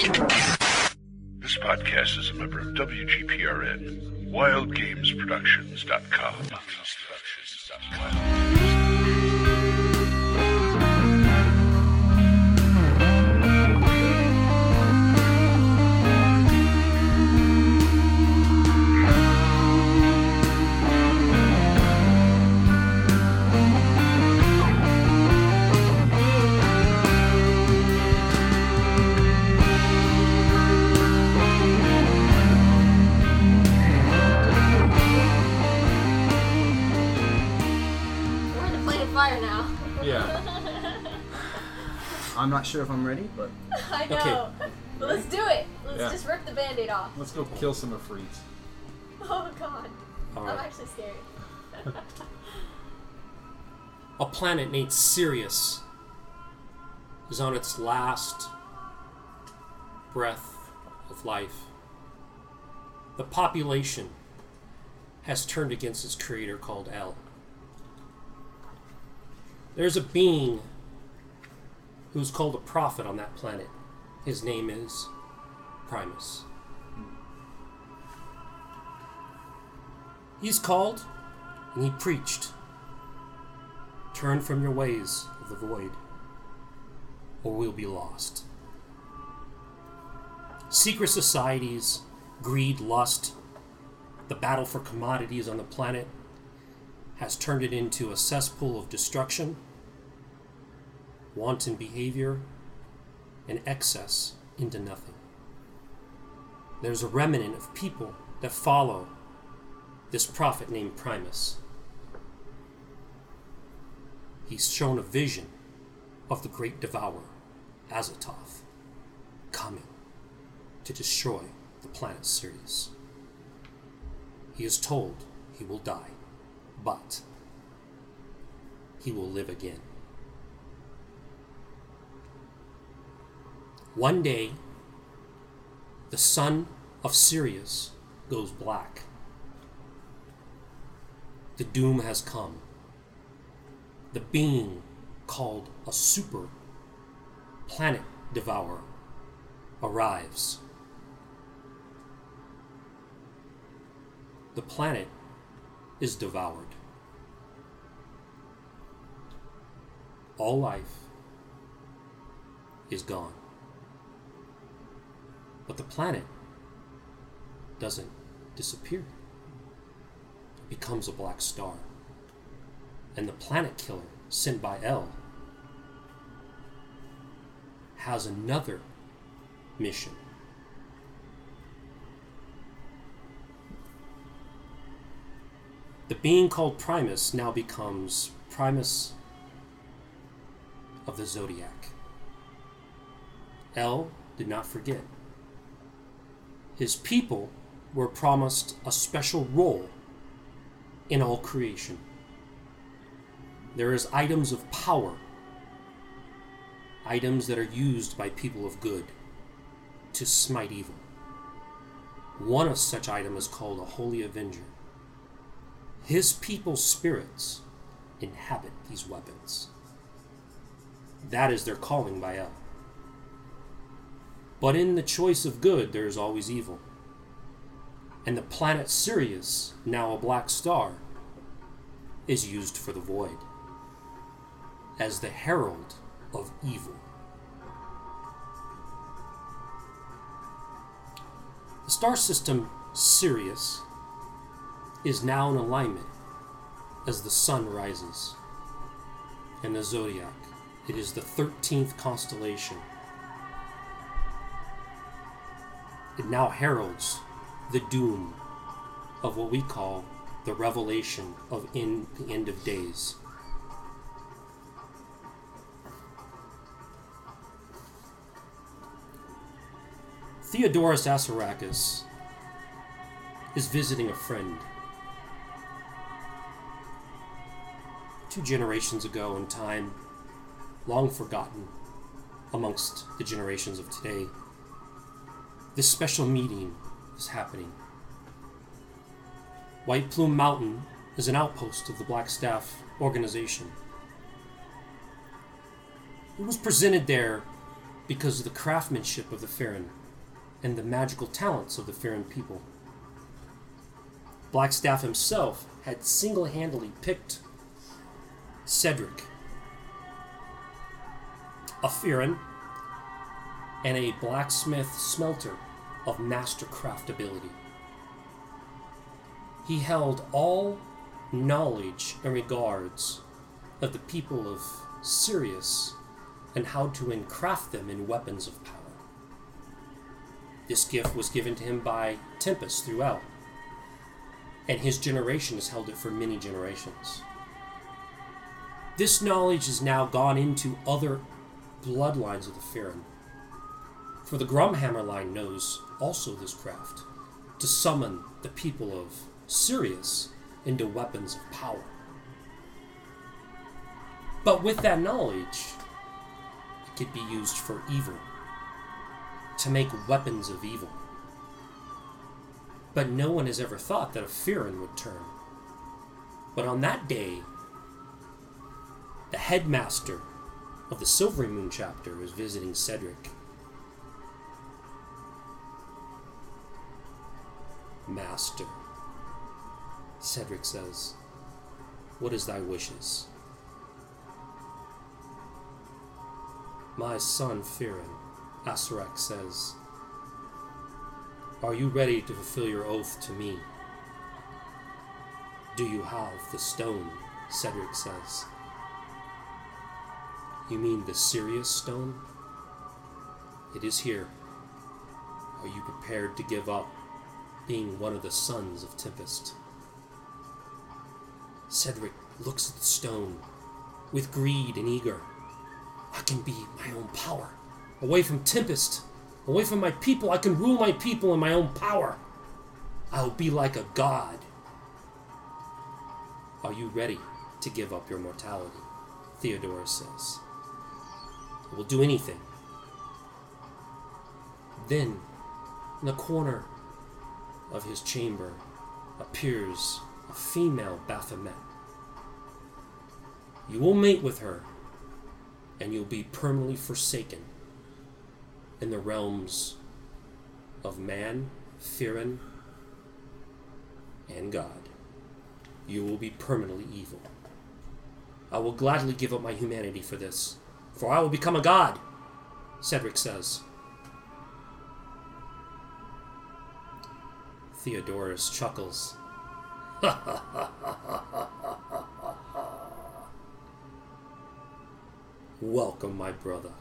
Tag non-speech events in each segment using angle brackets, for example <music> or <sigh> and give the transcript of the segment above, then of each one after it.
This podcast is a member of WGPRN, WildGamesProductions.com. I'm not sure if I'm ready, but <laughs> I know. But let's do it. Let's Yeah. just rip the band-aid off. let's go kill some Afreets. <laughs> Oh god. All I'm right. actually scared. <laughs> A planet named Sirius is on its last breath of life. The population has turned against its creator called El. There's a being who's called a prophet on that planet. His name is Primus. He's called and he preached Turn from your ways of the void, or we'll be lost. Secret societies, greed, lust, the battle for commodities on the planet has turned it into a cesspool of destruction, wanton behavior, and excess into nothing. There's a remnant of people that follow this prophet named Primus. He's shown a vision of the great devourer, Azathoth, coming to destroy the planet Sirius. He is told he will die, but he will live again. One day, the sun of Sirius goes black. The doom has come. The being called a super planet devourer arrives. The planet is devoured. All life is gone. But the planet doesn't disappear. It becomes a black star. And the planet killer sent by El has another mission. The being called Primus now becomes Primus of the Zodiac. El did not forget. His people were promised a special role in all creation. There is items of power, items that are used by people of good to smite evil. One of such items is called a Holy Avenger. His people's spirits inhabit these weapons. That is their calling by El. But in the choice of good, there is always evil. And the planet Sirius, now a black star, is used for the void as the herald of evil. The star system Sirius is now in alignment as the sun rises. in the zodiac, it is the 13th constellation. It now heralds the doom of what we call the revelation of in the end of days. Theodorus Assaracus is visiting a friend. Two generations ago in time, long forgotten amongst the generations of today, this special meeting is happening. White Plume Mountain is an outpost of the Black Staff organization. It was presented there because of the craftsmanship of the Farron and the magical talents of the Farron people. Blackstaff himself had single handedly picked Cedric, a Farron, and a blacksmith smelter of mastercraft ability. He held all knowledge and regards of the people of Sirius and how to encraft them in weapons of power. This gift was given to him by Tempest throughout, and his generation has held it for many generations. This knowledge has now gone into other bloodlines of the Farron. For the Grumhammer line knows also this craft to summon the people of Sirius into weapons of power. But with that knowledge, it could be used for evil, to make weapons of evil. But no one has ever thought that a Farron would turn. But on that day, the headmaster of the Silvery Moon chapter was visiting Cedric. Master, Cedric says, What is thy wishes? My son Firin, Asarak says, Are you ready to fulfill your oath to me? Do you have the stone? Cedric says. You mean the Sirius stone? It is here. Are you prepared to give up being one of the sons of Tempest? Cedric looks at the stone with greed and eager. I can be my own power. Away from Tempest, away from my people, I can rule my people in my own power. I will be like a god. Are you ready to give up your mortality? Theodora says. I will do anything. Then, in the corner of his chamber, appears a female Baphomet. You will mate with her, and you'll be permanently forsaken in the realms of man, Firin, and God. You will be permanently evil. I will gladly give up my humanity for this, for I will become a god, Cedric says. Theodorus chuckles. <laughs> Welcome, my brother.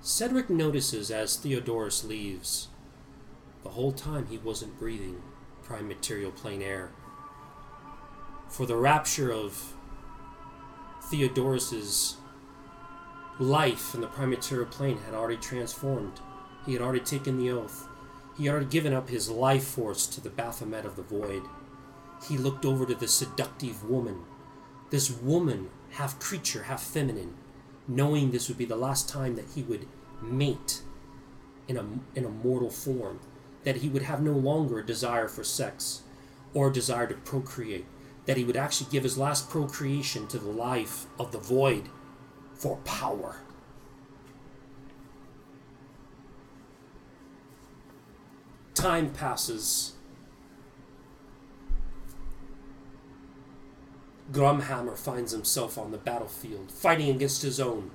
Cedric notices as Theodorus leaves. The whole time he wasn't breathing prime material plane air. For the rapture of Theodorus's life in the prime material plane had already transformed. He had already taken the oath. He had already given up his life force to the Baphomet of the Void. He looked over to the seductive woman. This woman, half creature, half feminine, knowing this would be the last time that he would mate in a, in a mortal form, that he would have no longer a desire for sex or a desire to procreate, that he would actually give his last procreation to the life of the void for power. Time passes. Grumhammer finds himself on the battlefield, fighting against his own.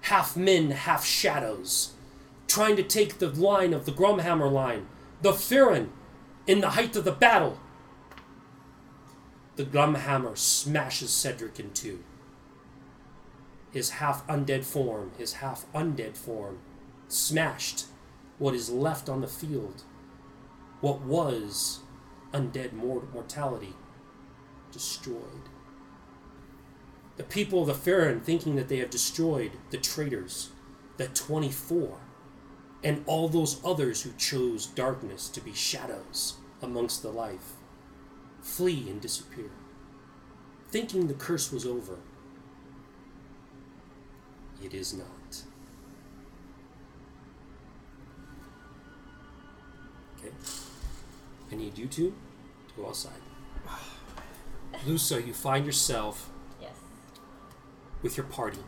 Half men, half shadows, trying to take the line of the Grumhammer line, the Firin, in the height of the battle. The Grumhammer smashes Cedric in two. His half undead form, his half undead form, smashed what is left on the field, what was undead mortality, destroyed. The people of the Farron thinking that they have destroyed the traitors, the 24, and all those others who chose darkness to be shadows amongst the life, flee and disappear, thinking the curse was over. It is not. Okay. I need you two to go outside. <sighs> Lusa, you find yourself Yes. with your party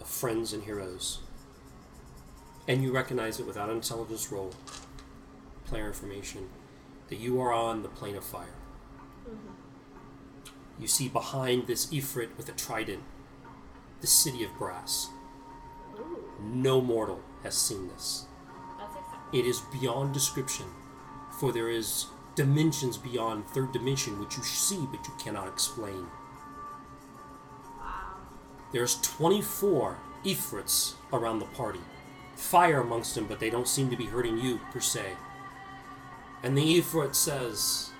of friends and heroes. And you recognize it without an intelligence roll, player information, that you are on the plane of fire. Mm-hmm. You see behind this Ifrit with a trident the city of brass. Ooh, No mortal has seen this. It is beyond description, for there is dimensions beyond third dimension which you see but you cannot explain. There's 24 Ifrits around the party. Fire amongst them, but they don't seem to be hurting you per se. And the Ifrit says,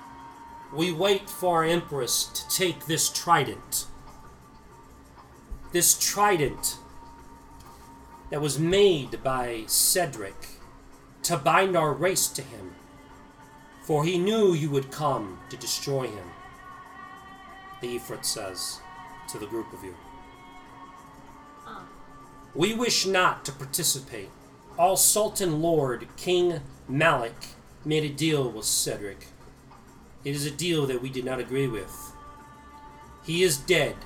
We wait for our Empress to take this trident. This trident that was made by Cedric to bind our race to him. For he knew you would come to destroy him. The Ifrit says to the group of you. We wish not to participate. All Sultan Lord King Malik made a deal with Cedric. It is a deal that we did not agree with. He is dead.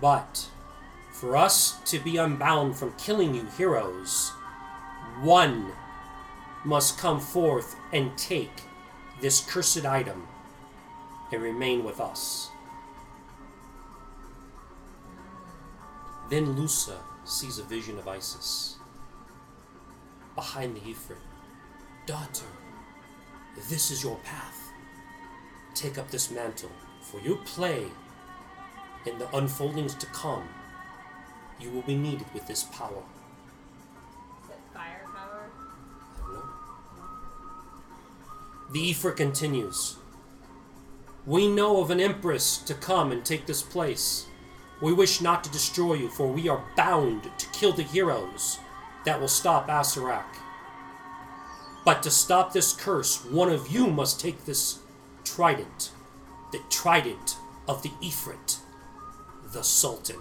But for us to be unbound from killing you heroes, one must come forth and take this cursed item and remain with us. Then Lusa sees a vision of Isis. Behind the Ifrit. Daughter, this is your path. Take up this mantle, for your play in the unfoldings to come. You will be needed with this power. The Ifrit continues. We know of an empress to come and take this place. We wish not to destroy you, for we are bound to kill the heroes that will stop Asarak. But to stop this curse, one of you must take this trident, the trident of the Ifrit, the Sultan.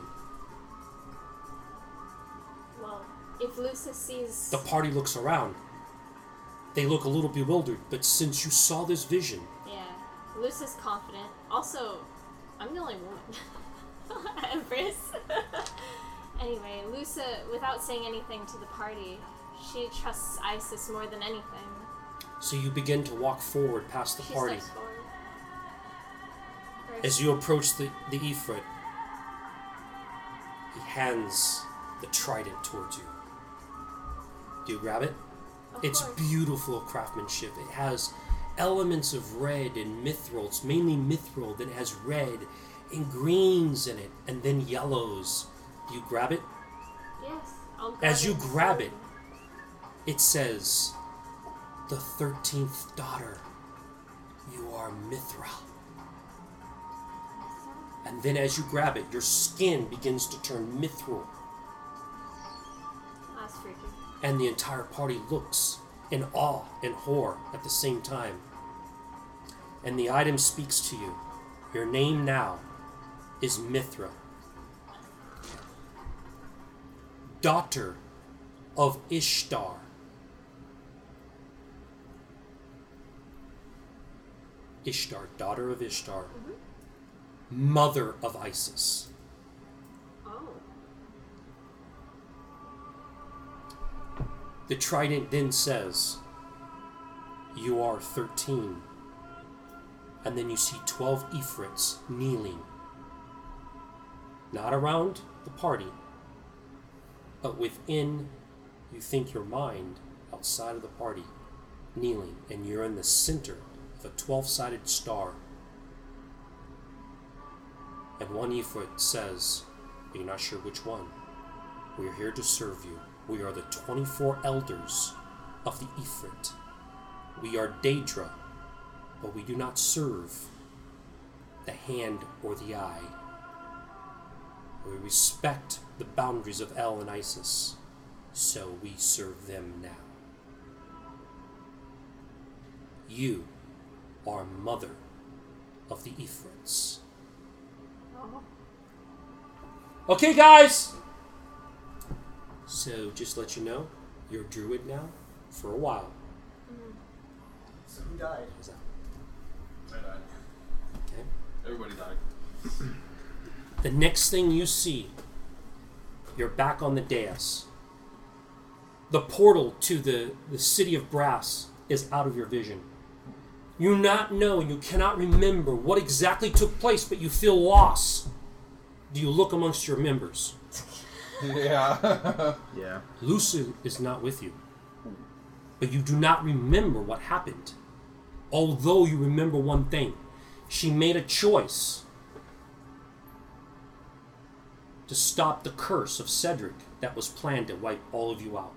Well, if Lucis sees. The party looks around. They look a little bewildered, but since you saw this vision, Yeah. Lucis confident. Also, I'm the only woman. Empress. <laughs> <laughs> anyway, Lusa, without saying anything to the party, she trusts Isis more than anything. so you begin to walk forward past the She party. As you approach the, the Ifrit, he hands the trident towards you. Do you grab it? Of It's course. beautiful craftsmanship. It has elements of red and mithril. It's mainly mithril that has red and greens in it, and then yellows. You grab it? Yes. I'll grab As you grab it, It says, The thirteenth daughter. You are Mithra. And then as you grab it, your skin begins to turn mithril. And the entire party looks in awe and horror at the same time. And the item speaks to you. Your name now is Mithra, daughter of Ishtar. Ishtar, daughter of Ishtar, mm-hmm. mother of Isis. The trident then says, You are 13. And then you see 12 Ifrits kneeling. Not around the party, but within, you think your mind, outside of the party, kneeling. And you're in the center of a 12 sided star. And one Ifrit says, you're not sure which one. We are here to serve you. We are the 24 elders of the Ifrit. We are Daedra, but we do not serve the hand or the eye. We respect the boundaries of El and Isis, so we serve them now. You are mother of the Ifrits. Okay, guys! So, just to let you know, you're a druid now for a while. So who died? How's that? I died. Okay. Everybody died. The next thing you see You're back on the dais. The portal to the, the city of brass is out of your vision. You not know, you cannot remember what exactly took place, but you feel loss. Do you look amongst your members? Yeah. <laughs> Yeah. Lucy is not with you. But you do not remember what happened. Although you remember one thing she made a choice to stop the curse of Cedric that was planned to wipe all of you out.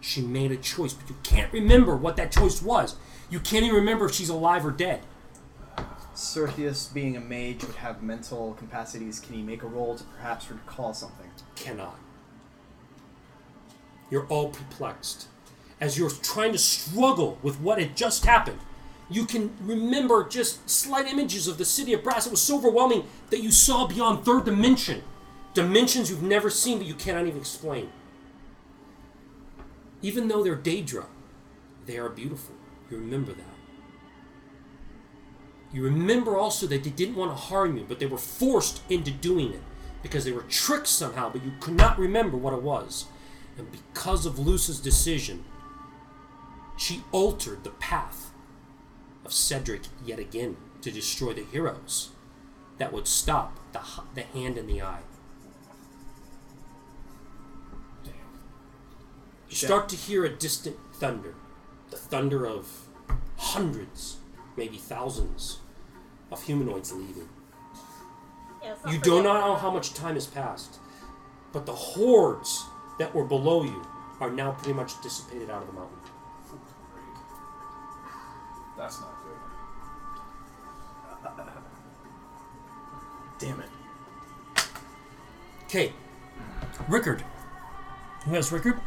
She made a choice, but you can't remember what that choice was. You can't even remember if she's alive or dead. Certheus, being a mage, would have mental capacities. Can he make a roll to perhaps recall something? cannot. You're all perplexed. As you're trying to struggle with what had just happened, you can remember just slight images of the city of brass. It was so overwhelming that you saw beyond third dimension. Dimensions you've never seen that you cannot even explain. Even though they're Daedra, they are beautiful. You remember that. You remember also that they didn't want to harm you, but they were forced into doing it because they were tricked somehow, but you could not remember what it was. And because of Luce's decision, she altered the path of Cedric yet again to destroy the heroes that would stop the, the hand in the eye. You start to hear a distant thunder, the thunder of hundreds, maybe thousands of humanoids leaving. Yeah, You do not know how much time has passed, but the hordes that were below you are now pretty much dissipated out of the mountain. That's not good. Damn it. Okay, Rickard. Who has Rickard?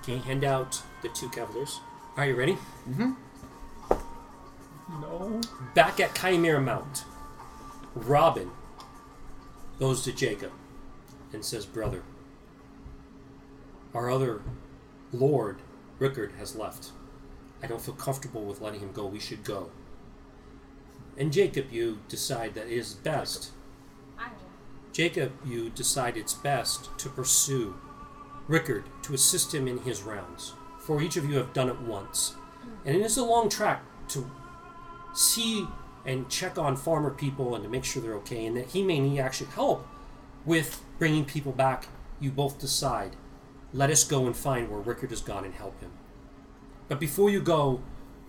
Okay, hand out the two cavaliers. Are you ready? Mm-hmm. No. Back at Chimera Mount, Robin goes to Jacob and says, Brother, our other lord, Rickard, has left. I don't feel comfortable with letting him go. We should go. And Jacob, you decide that it is best. Jacob, you decide it's best to pursue Rickard to assist him in his rounds. For each of you have done it once. And it is a long track to see and check on farmer people and to make sure they're okay and that he may need actually help with bringing people back. You both decide, let us go and find where Rickard has gone and help him. But before you go,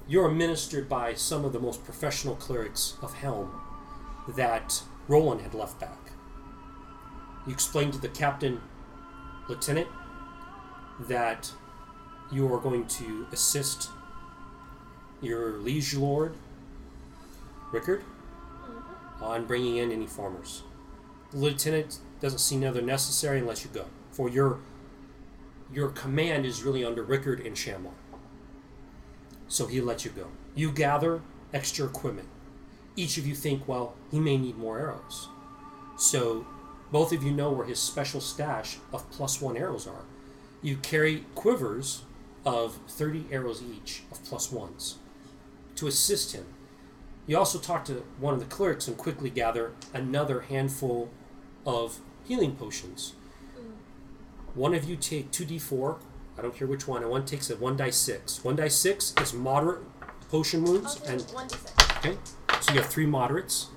you're administered by some of the most professional clerics of Helm that Roland had left back. You explain to the captain, lieutenant, that you are going to assist your liege lord, Rickard, mm-hmm. on bringing in any farmers. The lieutenant doesn't see another necessary unless you go. For your your command is really under Rickard and Shamar. So he lets you go. You gather extra equipment. Each of you think, well, he may need more arrows. So both of you know where his special stash of plus one arrows are. You carry quivers of 30 arrows each of plus ones to assist him. You also talk to one of the clerics and quickly gather another handful of healing potions. One of you take 2d4, I don't care which one, and one takes a 1 die 6. 1 die 6 is moderate potion wounds, I'll and one d six. okay, so you have three moderates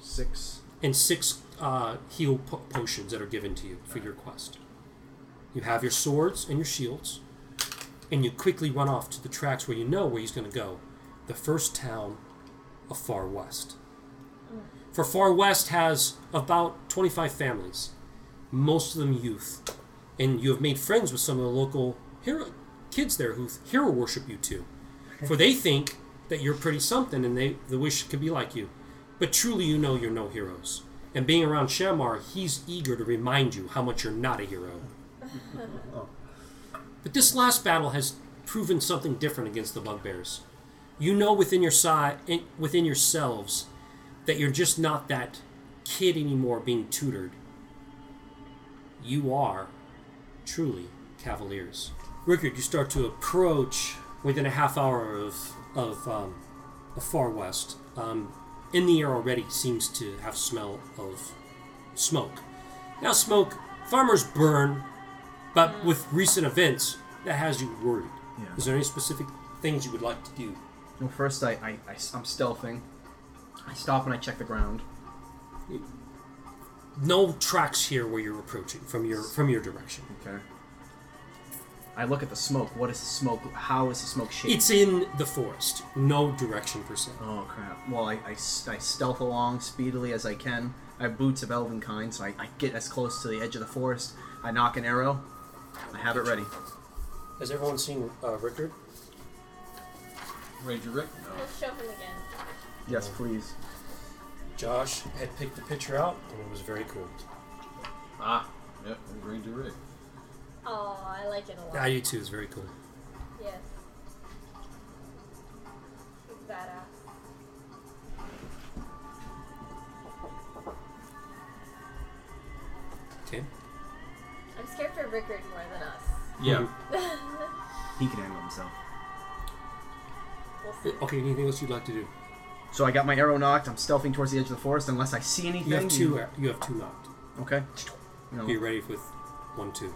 Six. and six uh, heal po- potions that are given to you for your quest. You have your swords and your shields, and you quickly run off to the tracks where you know where he's going to go. The first town of Far West. For Far West has about 25 families, most of them youth, and you have made friends with some of the local hero kids there who hero worship you too, for they think that you're pretty something and they the wish could be like you. But truly, you know you're no heroes. And being around Shamar, he's eager to remind you how much you're not a hero. <laughs> But this last battle has proven something different against the bugbears. You know within your side, within yourselves, that you're just not that kid anymore being tutored. You are truly cavaliers. Rickard, you start to approach within a half hour of of um, the far west. Um, in the air already seems to have smell of smoke. Now, smoke. Farmers burn, but with recent events, that has you worried. Yeah. Is there any specific things you would like to do? Well, first I, I, I am stealthing. I stop and I check the ground. No tracks here where you're approaching from your from your direction. Okay. I look at the smoke. What is the smoke? How is the smoke shaped? It's in the forest. No direction per se. Oh crap! Well, I I stealth along speedily as I can. I have boots of elven kind, so I, I get as close to the edge of the forest. I knock an arrow. I have it ready. Has everyone seen uh, Rickard? Ranger Rick? Let's show him again. Yes, please. Josh had picked the picture out, and it was very cool. Ah, yep, there's Ranger Rick. Oh, I like it a lot. I do too. It's very cool. Yes. He's badass. Okay. I'm scared for Rickard more than us. Yeah. <laughs> He can handle himself. Okay. Anything else you'd like to do? So I got my arrow knocked. I'm stealthing towards the edge of the forest unless I see anything. You have two. You have two knocked. Okay. No. Be ready with one, two.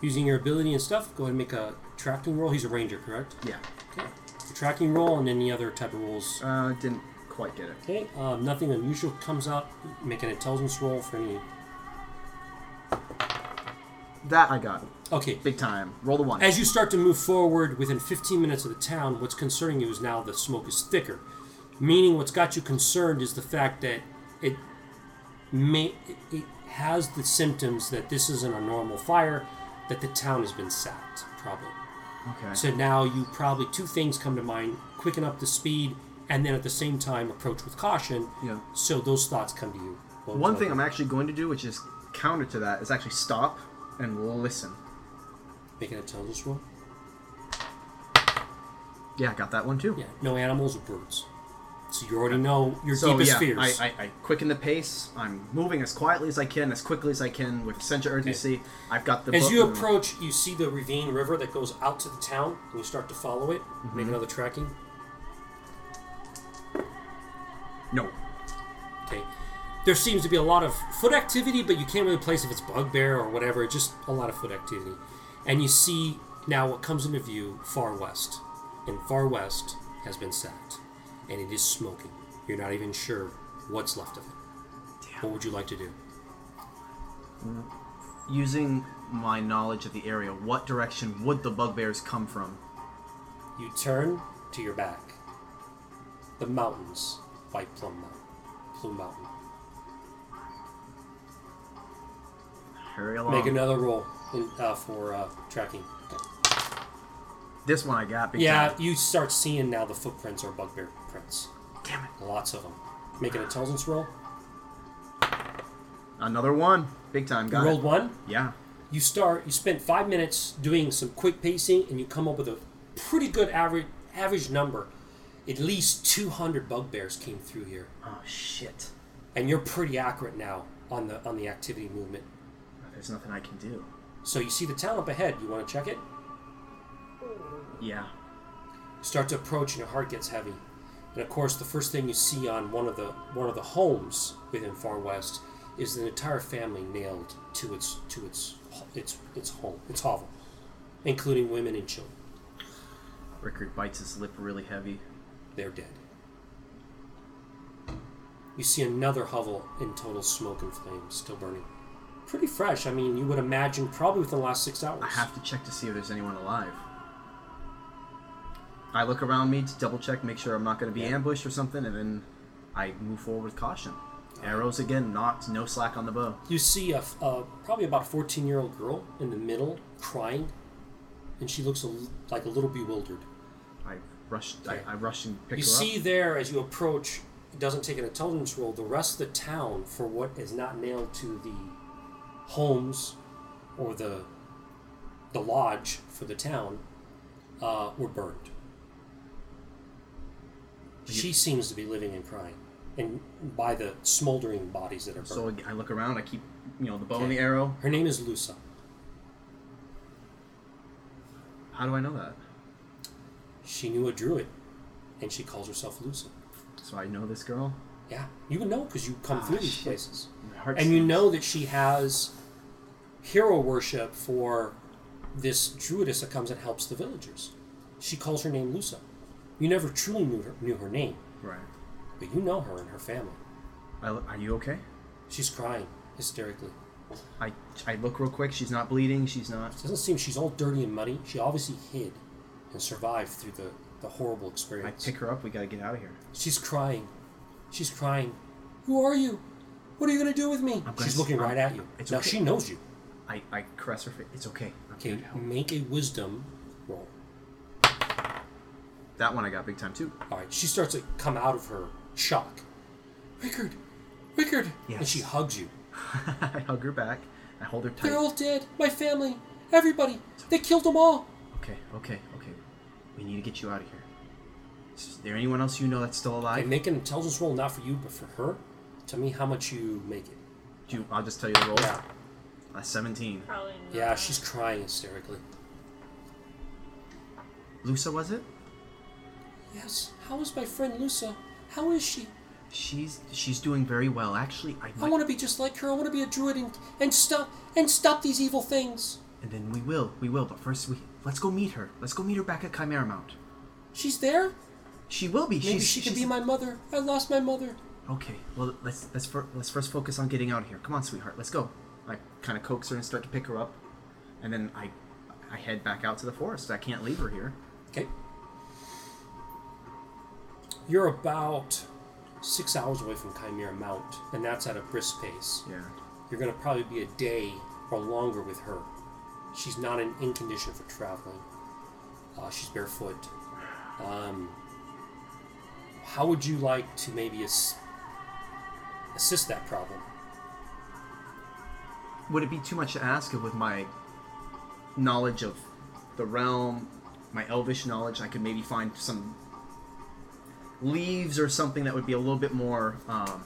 Using your ability and stuff, go ahead and make a tracking roll. He's a ranger, correct? Yeah. Okay. Tracking roll and any other type of rolls. Uh, didn't quite get it. Okay. Um, nothing unusual comes up. Make an intelligence roll for any. That I got. Okay. Big time. Roll the one. As you start to move forward within 15 minutes of the town, what's concerning you is now the smoke is thicker. Meaning, what's got you concerned is the fact that it may it, has the symptoms that this isn't a normal fire, that the town has been sacked, probably. okay. So now you probably two things come to mind: quicken up the speed, and then at the same time approach with caution. Yeah. So those thoughts come to you. One thing I'm actually going to do, which is counter to that, is actually stop and listen. make an intelligence roll. Yeah, I got that one too. Yeah. No animals or birds. So you already know your So deepest yeah, fears. I, I, I quicken the pace. I'm moving as quietly as I can, as quickly as I can, with a of urgency. I've got the. As you and- approach, you see the ravine river that goes out to the town, and you start to follow it. Make Mm-hmm. another tracking. No. Okay. There seems to be a lot of foot activity, but you can't really place if it's bugbear or whatever. Just a lot of foot activity, and you see now what comes into view far west, and far west has been sacked, and it is smoking. You're not even sure what's left of it. What would you like to do? Using my knowledge of the area, what direction would the bugbears come from? You turn to your back. The mountains, White Plum Mountain, Plume Mountain. Hurry along. Make another roll in, uh, for uh, tracking. This one I got. Big Yeah, you start seeing now the footprints are bugbear prints. Damn it. Lots of them. Make an intelligence roll. Another one. Big time. You Got rolled it. one. Yeah. You start. You spent five minutes doing some quick pacing, and you come up with a pretty good average average number. At least 200 bugbears came through here, Oh shit. and you're pretty accurate now on the on the activity movement. There's nothing I can do. So you see the town up ahead. You want to check it? Yeah. You start to approach, and your heart gets heavy. And of course, the first thing you see on one of the one of the homes within Far West is an entire family nailed to its to its its its home, its hovel, including women and children. Rickard bites his lip really heavy. They're dead. You see another hovel in total smoke and flames, still burning. Pretty fresh. I mean, you would imagine probably within the last six hours. I have to check to see if there's anyone alive. I look around me to double check, make sure I'm not going to be Yeah. ambushed or something, and then I move forward with caution. Arrows again, knocked, no slack on the bow. You see a, a probably about fourteen year old girl in the middle crying, and she looks a, like a little bewildered. I rush, Okay. I, I rush and pick You her see there as you approach, it doesn't take an intelligence roll. The rest of the town, for what is not nailed to the homes or the the lodge for the town, uh, were burned. She seems to be living and crying, and by the smoldering bodies that are burned. So I look around, I keep, you know, the bow and the arrow. Her name is Lusa. How do I know that? She knew a druid, and she calls herself Lusa. So I know this girl. Yeah, you would know because you come Ah, through these shit. places. My heart And you know that she has hero worship for this druidess that comes and helps the villagers. She calls her name Lusa. You never truly knew her, knew her name, Right. but you know her and her family. I, are you okay? She's crying hysterically. I I look real quick. She's not bleeding. She's not. It doesn't seem she's all dirty and muddy. She obviously hid and survived through the, the horrible experience. I pick her up. We gotta get out of here. She's crying. She's crying. Who are you? What are you to do with me? Gonna She's looking right at you. it's now okay. she knows you. I, I caress her face. It's okay. I'm Okay, to help. make a wisdom roll. That one I got big time too. All right, she starts to come out of her shock. Rickard, Rickard, and Yes. she hugs you. <laughs> I hug her back. I hold her tight. They're all dead. My family, everybody. They killed them all. Okay, okay, okay. We need to get you out of here. Is there anyone else you know that's still alive? Okay, make an intelligence roll, not for you, but for her. Tell me how much you make it. Do you, I'll just tell you the roll. Yeah. Uh, 17. Probably not. Yeah, she's crying hysterically. Lusa, was it? Yes. How is my friend Lusa? How is she? She's she's doing very well. Actually, I I want to be just like her. I want to be a druid and, and stop and stop these evil things. and then we will, we will. But first, we let's go meet her. Let's go meet her back at Chimera Mount. She's there. She will be. Maybe she's, she could she's- be my mother. I lost my mother. Okay, well let's let's fir- let's first focus on getting out of here. Come on, sweetheart, let's go. I kind of coax her and start to pick her up, and then I I head back out to the forest. I can't leave her here. Okay. You're about six hours away from Chimera Mount, and that's at a brisk pace. Yeah. You're going to probably be a day or longer with her. She's not in, in condition for traveling. Uh, she's barefoot. Um, how would you like to maybe ass- assist that problem? Would it be too much to ask if with my knowledge of the realm, my elvish knowledge, I could maybe find some leaves or something that would be a little bit more um,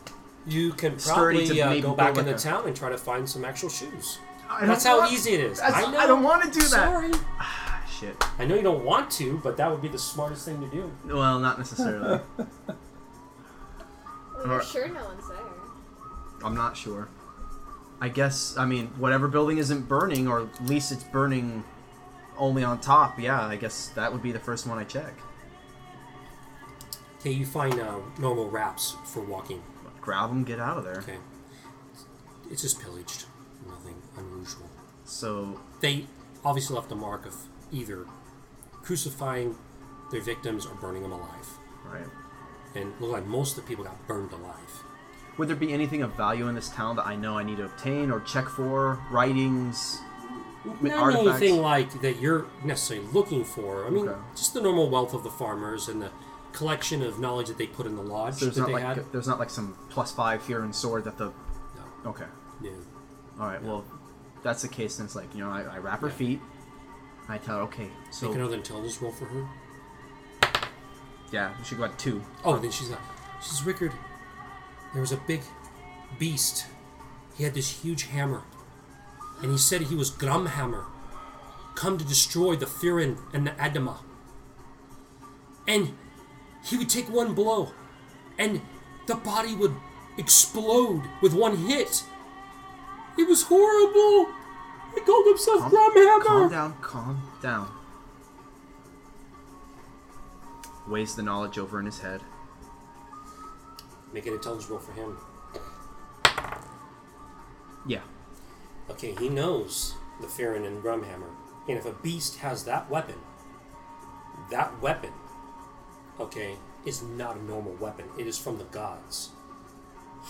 You can Sturdy probably to uh, maybe go back like into a- town and try to find some actual shoes. That's how want- easy it is. I know. I don't want to do that. Sorry. Ah, shit. I know you don't want to, but that would be the smartest thing to do. Well, not necessarily. <laughs> Well, you're Or- sure no one's there. I'm not sure. I guess I mean whatever building isn't burning, or at least it's burning only on top. Yeah, I guess that would be the first one I check. Okay, you find uh, normal wraps for walking. Grab them, get out of there. Okay. It's just pillaged. Nothing unusual. So They obviously left a mark of either crucifying their victims or burning them alive. right. And it looked like most of the people got burned alive. Would there be anything of value in this town that I know I need to obtain or check for? Writings, Not artifacts? anything like that you're necessarily looking for. I mean, Okay. just the normal wealth of the farmers and the collection of knowledge that they put in the lodge So there's that not they like had. there's not like some plus five here and sword that the. No, Okay. Yeah. All right. Well, that's the case. Since like you know I, I wrap her Yeah. feet. I tell her okay. So Make another intelligence roll for her. yeah, we should go at two. Oh, then she's like, She's Rickard, there was a big beast. He had this huge hammer. And he said he was Grumhammer, come to destroy the Firin and the Adama. And he would take one blow, and the body would explode with one hit. It was horrible. He called himself Grumhammer. calm down. Calm down. Weighs the knowledge over in his head. Make an intelligence roll for him. Yeah. Okay, he knows the Farron and Grumhammer. And if a beast has that weapon, that weapon, okay, is not a normal weapon. It is from the gods.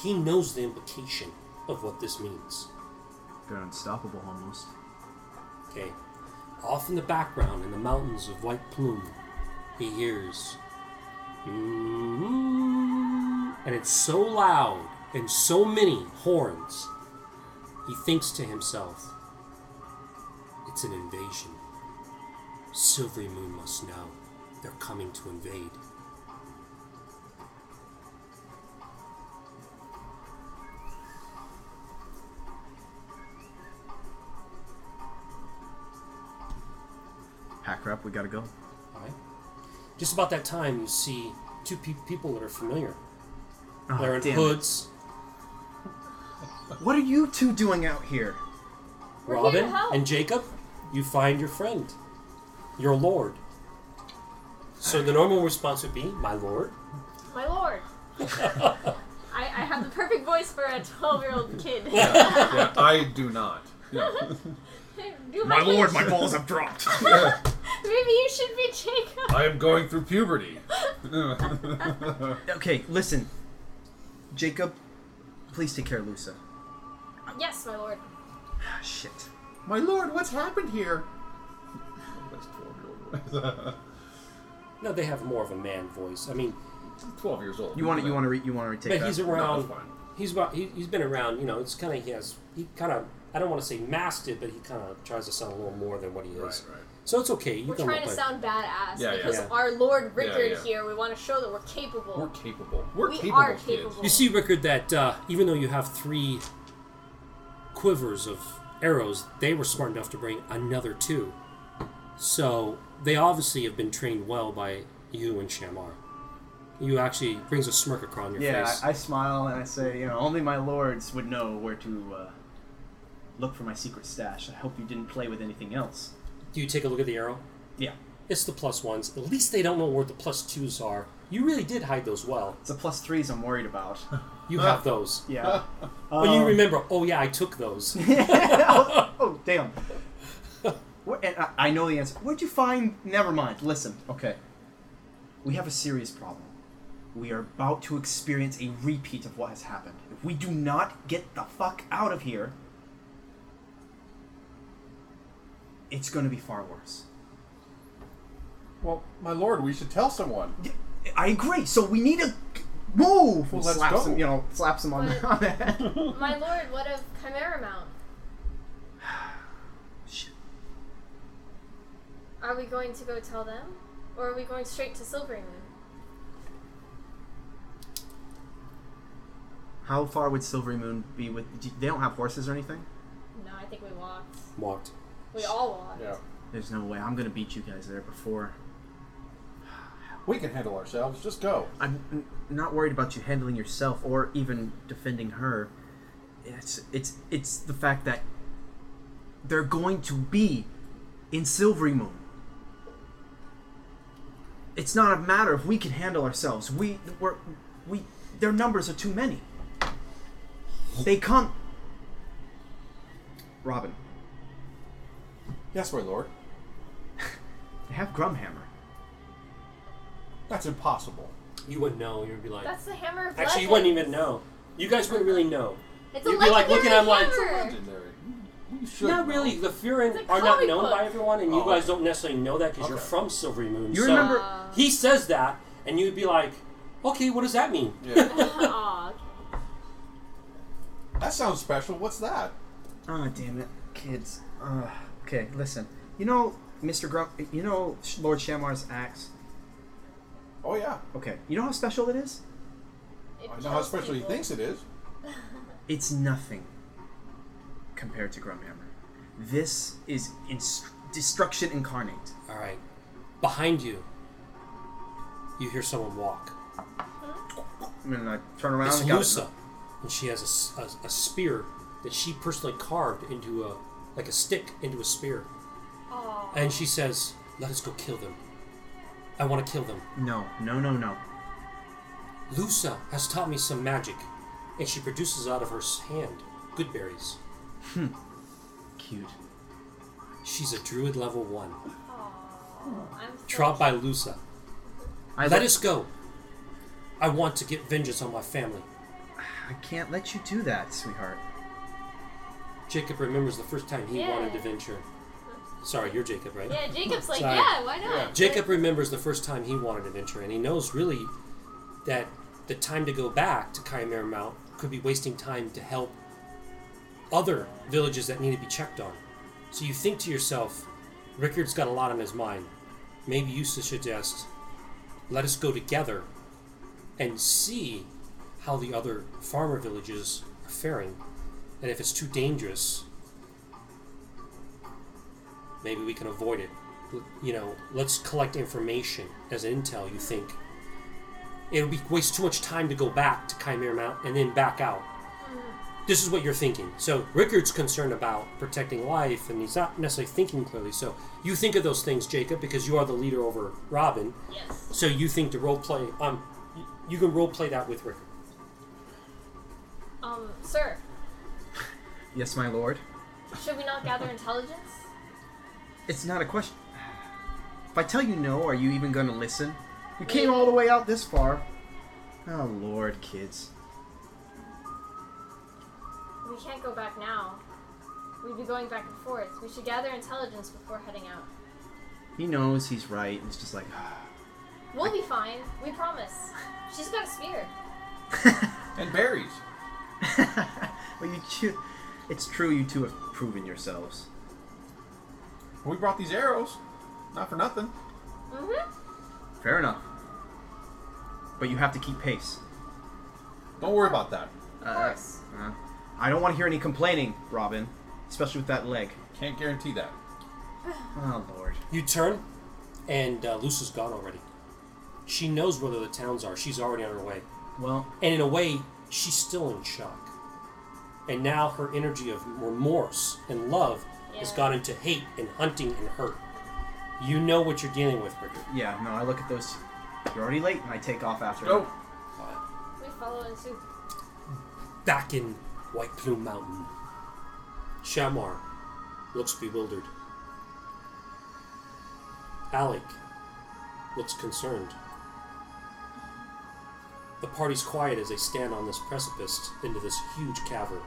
He knows the implication of what this means. They're unstoppable almost. Okay. Off in the background, in the mountains of White Plume, he hears. "Mm-hmm," And it's so loud and so many horns, he thinks to himself, It's an invasion. Silvery Moon must know. They're coming to invade. Pack her up. We gotta go. Alright? Just about that time, you see two pe- people that are familiar. Uh-huh. Oh, They're in damn it. hoods. What are you two doing out here? We're here to Robin help. and Jacob, you find your friend, your lord. So the normal response would be, "My lord." My lord. <laughs> I, I have the perfect voice for a 12 year old kid. yeah, I do not. <laughs> Yeah. Do my, pitch. balls have dropped. <laughs> Maybe you should be Jacob. I am going through puberty. okay, listen. Jacob, please take care of Lusa. Yes, my lord. Ah, shit. My lord, what's happened here? That's 12 year old. No, they have more of a man voice. I mean, 12 years old. You want to you want to re- you want to retake but that? he's around. that's fine. he's about. He, he's been around. You know, it's kind of he has. He kind of. I don't want to say masked it, but he kind of tries to sound a little more than what he is. Right, right. So it's okay. You We're can trying to like- sound badass Yeah, yeah. because Yeah. our Lord Rickard yeah. here, we want to show that we're capable. We're capable. We're We capable are kids. capable. You see, Rickard, that uh, even though you have three quivers of arrows, they were smart enough to bring another two. So they obviously have been trained well by you and Shamar. You actually brings a smirk across your Yeah, face. I, I smile and I say, you know, only my lords would know where to uh, look for my secret stash. I hope you didn't play with anything else. Do you take a look at the arrow? Yeah, It's the plus ones. At least they don't know where the plus twos are. You really did hide those well. it's the plus threes I'm worried about. <laughs> You have those. Yeah. <laughs> But you Um, remember, oh yeah, I took those. <laughs> oh, oh, damn. What, and I, I know the answer. Where'd you find? Never mind. Listen, okay. We have a serious problem. We are about to experience a repeat of what has happened. If we do not get the fuck out of here, it's going to be far worse. Well, my lord, we should tell someone. I agree. So we need to move. Well, let's slaps go. him, you know, slaps him on, the, <laughs> on the head. my lord, what of Chimera Mount? <sighs> Shit. Are we going to go tell them? Or are we going straight to Silverymoon? How far would Silverymoon be with? They don't have horses or anything. No, I think we walked. Walked. We all walked. Yeah. There's no way. I'm gonna beat you guys there before. We can handle ourselves. Just go. I'm n- not worried about you handling yourself or even defending her. It's it's it's the fact that they're going to be in Silverymoon. It's not a matter if we can handle ourselves. We we're we their numbers are too many. They come. Robin, Yes, my lord. they have Grumhammer. That's impossible. You wouldn't know. You'd be like, That's the Hammer of actually, you wouldn't even know. You guys wouldn't really know. It's a You'd be like legendary looking at 'em like, hammer. Legendary. You should. Not know. really. The Furin It's a are not comic known book. by everyone, and you Oh. guys don't necessarily know that because you're Okay. from Silverymoon. You so remember- Uh, he says that, and you'd be like, okay, what does that mean? Yeah. <laughs> aw, that sounds special. What's that? Ah, damn it, kids. Uh, okay, listen. You know, Mr. Grump. You know Lord Shamar's axe. Oh yeah. Okay, you know how special it is? It I know how kills special he thinks it is. <laughs> It's nothing compared to Grumhammer. This is inst- destruction incarnate. All right. Behind you, you hear someone walk. And I'm turn around. It's and. Lusa, and she has a spear that she personally carved into a like a stick into a spear, Aw. and she says, "Let us go kill them. I want to kill them." No, no, no, no. Lusa has taught me some magic, and she produces out of her hand good berries. Hmm. Cute. She's a druid level one. Aw. I'm so Trod by Lusa. I Let us go. I want to get vengeance on my family. I can't let you do that, sweetheart. Jacob remembers the first time he Yeah. wanted to venture. Sorry, you're Jacob, right? Yeah, Jacob's like, Sorry. yeah, why not? Yeah. Jacob remembers the first time he wanted to venture, and he knows really that the time to go back to Chimera Mount could be wasting time to help other villages that need to be checked on. So you think to yourself, Rickard's got a lot on his mind. Maybe you should suggest, let us go together and see how the other farmer villages are faring. And if it's too dangerous, maybe we can avoid it. You know, let's collect information as intel. You think It would be waste too much time to go back to Chimera Mount and then back out. This is what you're thinking. So Rickard's concerned about protecting life, and he's not necessarily thinking clearly. So you think of those things, Jacob, because you are the leader over Robin. Yes. So you think to role play. Um, you can role play that with Rickard. Um, sir, Yes, my lord. should we not gather intelligence? It's not a question. If I tell you no, are you even going to listen? You came all the way out this far. Oh, lord, kids. We can't go back now. We'd be going back and forth. We should gather intelligence before heading out. He knows he's right. and It's just like, ah. We'll be fine. We promise. She's got a spear. <laughs> <laughs> And berries. <laughs> well, you two, it's true. You two have proven yourselves. We brought these arrows. Not for nothing. Mm-hmm. Fair enough. But you have to keep pace. Don't worry about that. Of course. Uh, I don't want to hear any complaining, Robin, especially with that leg. Can't guarantee that. Oh lord. You turn, and uh, Lucy's gone already. She knows where the towns are. She's already on her way. Well, And in a way, she's still in shock. And now her energy of remorse and love has gone into hate and hunting and hurt. You know what you're dealing with, Rickard. yeah. No, I look at those. You're already late, and I take off after. Oh. Go. We follow in suit. Back in White Plume Mountain, Shamar looks bewildered. Alec looks concerned. The party's quiet as they stand on this precipice into this huge cavern.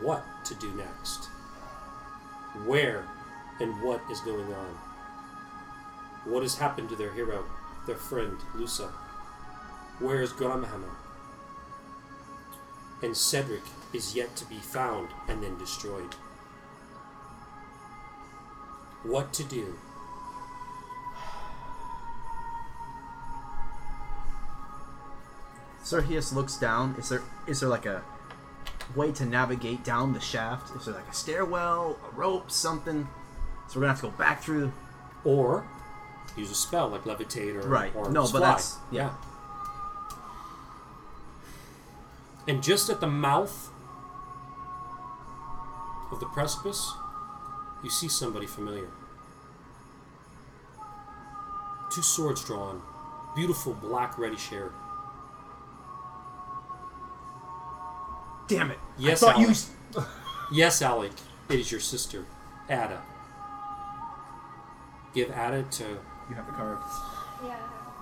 What to do next? Where and what is going on? What has happened to their hero, their friend, Lusa? Where is Gromhammer? and Cedric is yet to be found and then destroyed. What to do? Sergius looks down. Is there is there like a way to navigate down the shaft? Is there like a stairwell, a rope, something? So we're gonna have to go back through. Or use a spell like levitate or, Right. or No, but that's- yeah. And just at the mouth of the precipice, you see somebody familiar. Two swords drawn, beautiful black reddish hair. Damn it! Yes, I thought you. Alec. <laughs> Yes, Alec, it is your sister, Ada. Give Ada to. You have the card. Yeah.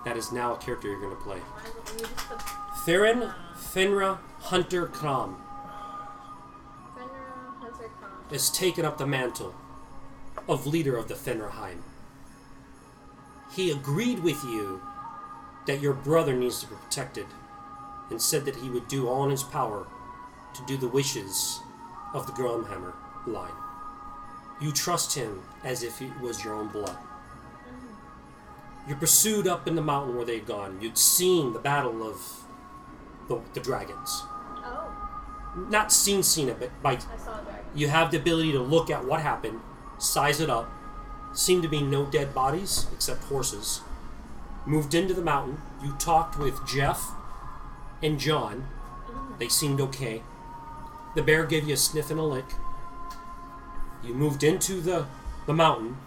That is now a character you're going to play. I will Theron Finra Hunter Kram Fenrir Hunter Khan. has taken up the mantle of leader of the Fenrheim. He agreed with you that your brother needs to be protected and said that he would do all in his power to do the wishes of the Gromhammer line. You trust him as if it was your own blood. You're pursued up in the mountain where they'd gone. You'd seen the battle of the, the dragons. Oh, Not seen seen it, but by I saw a dragon. you have the ability to look at what happened, size it up. Seemed to be no dead bodies except horses. Moved into the mountain. You talked with Jeff and John. Mm-hmm. They seemed okay. The bear gave you a sniff and a lick. You moved into the, the mountain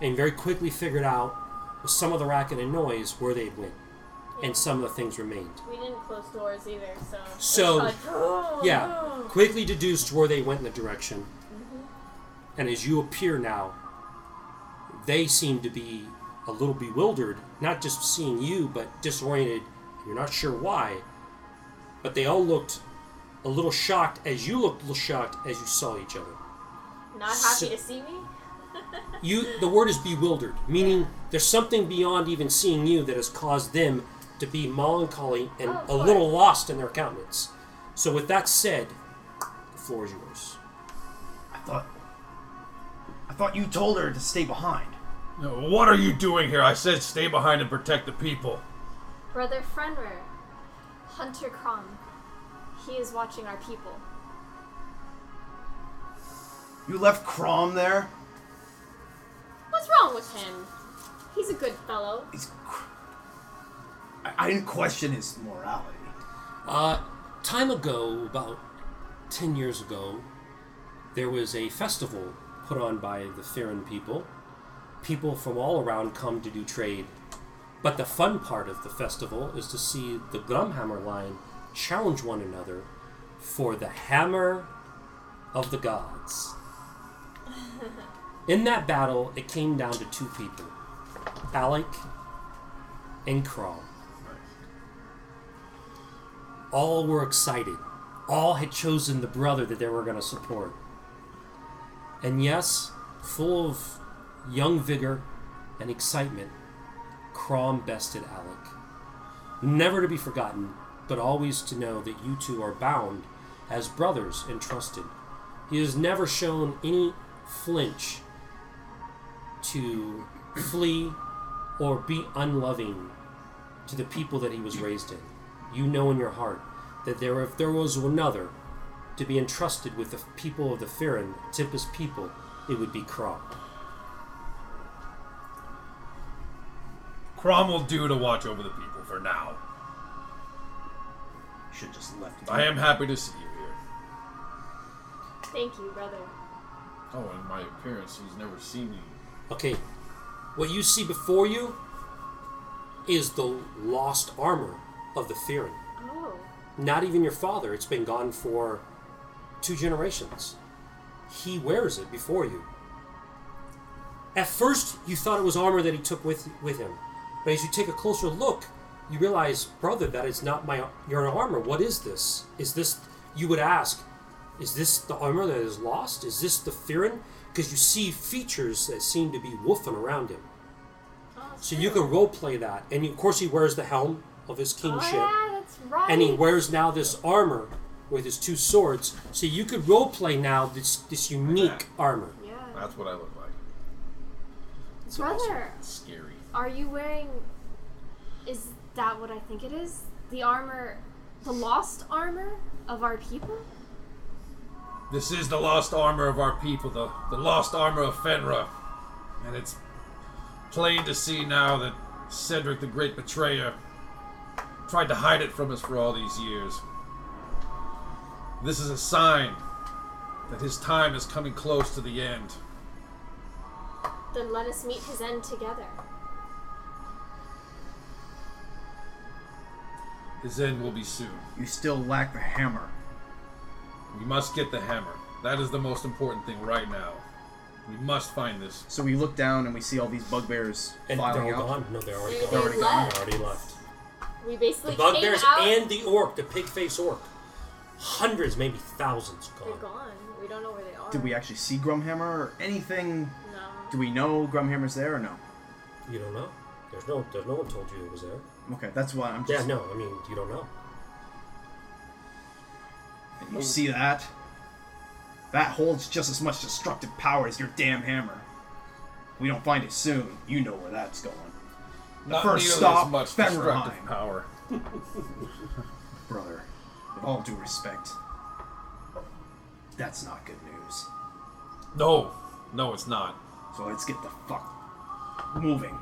and very quickly figured out with some of the racket and noise where they went. And some of the things remained. We didn't close doors either, so. So, like, <gasps> oh, Yeah, no. quickly deduced where they went in the direction. Mm-hmm. And as you appear now, they seem to be a little bewildered, not just seeing you, but disoriented. You're not sure why. But they all looked a little shocked as you looked a little shocked as you saw each other. Not happy So- to see me? <laughs> You the word is bewildered, meaning there's something beyond even seeing you that has caused them to be melancholy and Oh, of a little lost in their countenance. So with that said, the floor is yours. I thought. I thought you told her to stay behind. No, what are you doing here? I said stay behind and protect the people. Brother Fenrir, Hunter Kron. He is watching our people. You left Crom there. What's wrong with him? He's a good fellow. He's. cr- I, I didn't question his morality. Uh, time ago, about 10 years ago, there was a festival put on by the Farron people. People from all around come to do trade. But the fun part of the festival is to see the Grumhammer line challenge one another for the Hammer of the Gods. <laughs> In that battle, it came down to two people Alec and Crawl. All were excited. All had chosen the brother that they were going to support. And yes, full of young vigor and excitement, Crom bested Alec. Never to be forgotten, but always to know that you two are bound as brothers and trusted. He has never shown any flinch to flee or be unloving to the people that he was raised in. You know in your heart that there, if there was another to be entrusted with the people of the Farron, Tempest people, it would be Krom. Crom will do to watch over the people for now. Should just left. him. I am happy to see you here. Thank you, brother. Oh, in my appearance, he's never seen me. Okay, what you see before you is the lost armor of the Farron. Oh, Not even your father. It's been gone for two generations. He wears it before you. At first, you thought it was armor that he took with with him, but as you take a closer look, you realize, brother, that it's not my your armor. What is this? Is this? You would ask, is this the armor that is lost? Is this the Firin? Because you see features that seem to be woofing around him. oh So you can role play that, and of course he wears the helm of his Oh, kingship yeah, that's right. and he wears now this armor with his two swords. So you could role play now this this unique armor. Yeah. That's what I look like. It's Brother, awesome. Scary. are you wearing. Is that what I think it is? The armor. The lost armor of our people? This is the lost armor of our people, the, the lost armor of Fenra. And it's plain to see now that Cedric the Great Betrayer tried to hide it from us for all these years. This is a sign that his time is coming close to the end. Then let us meet his end together. His end will be soon. You still lack the hammer. We must get the hammer. That is the most important thing right now. We must find this. So we look down and we see all these bugbears And they're filing all out. gone. No, they're already gone. They're already gone. left. They already left. We The basically bugbears out. and the orc, the pig face orc, hundreds, maybe thousands gone. They're gone. gone. We don't know where they are. Did we actually see Grumhammer or anything? No. Do we know Grumhammer's there or no? You don't know. There's no. There's no one told you it was there. Okay, that's why I'm Yeah, no. I mean, you don't know. And you see that? That holds just as much destructive power as your damn hammer. If we don't find it soon, you know where that's going. Not first nearly stop, as much Fenrirheim. destructive power. <laughs> Brother, with all due respect, that's not good news. No, no, it's not. So let's get the fuck moving.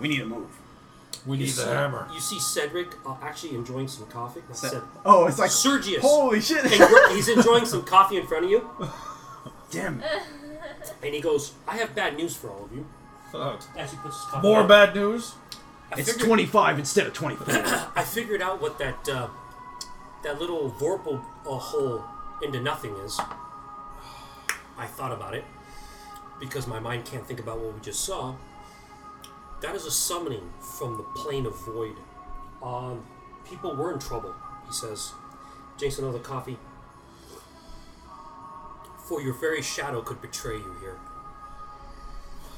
We need to move. We need see, the hammer. You see Cedric uh, actually enjoying some coffee. Not Se- Ced- oh, it's like Sergius. Holy shit! And <laughs> he's enjoying some coffee in front of you, Damn. <laughs> and he goes, "I have bad news for all of you." Fuck. As he puts his coffee More down. bad news? I It's figured- 25 instead of 24. <coughs> I figured out what that uh, that little vorpal uh, hole into nothing is. I thought about it because my mind can't think about what we just saw. That is a summoning from the plane of void. Um, people were in trouble, he says. Drinks another coffee. For your very shadow could betray you here,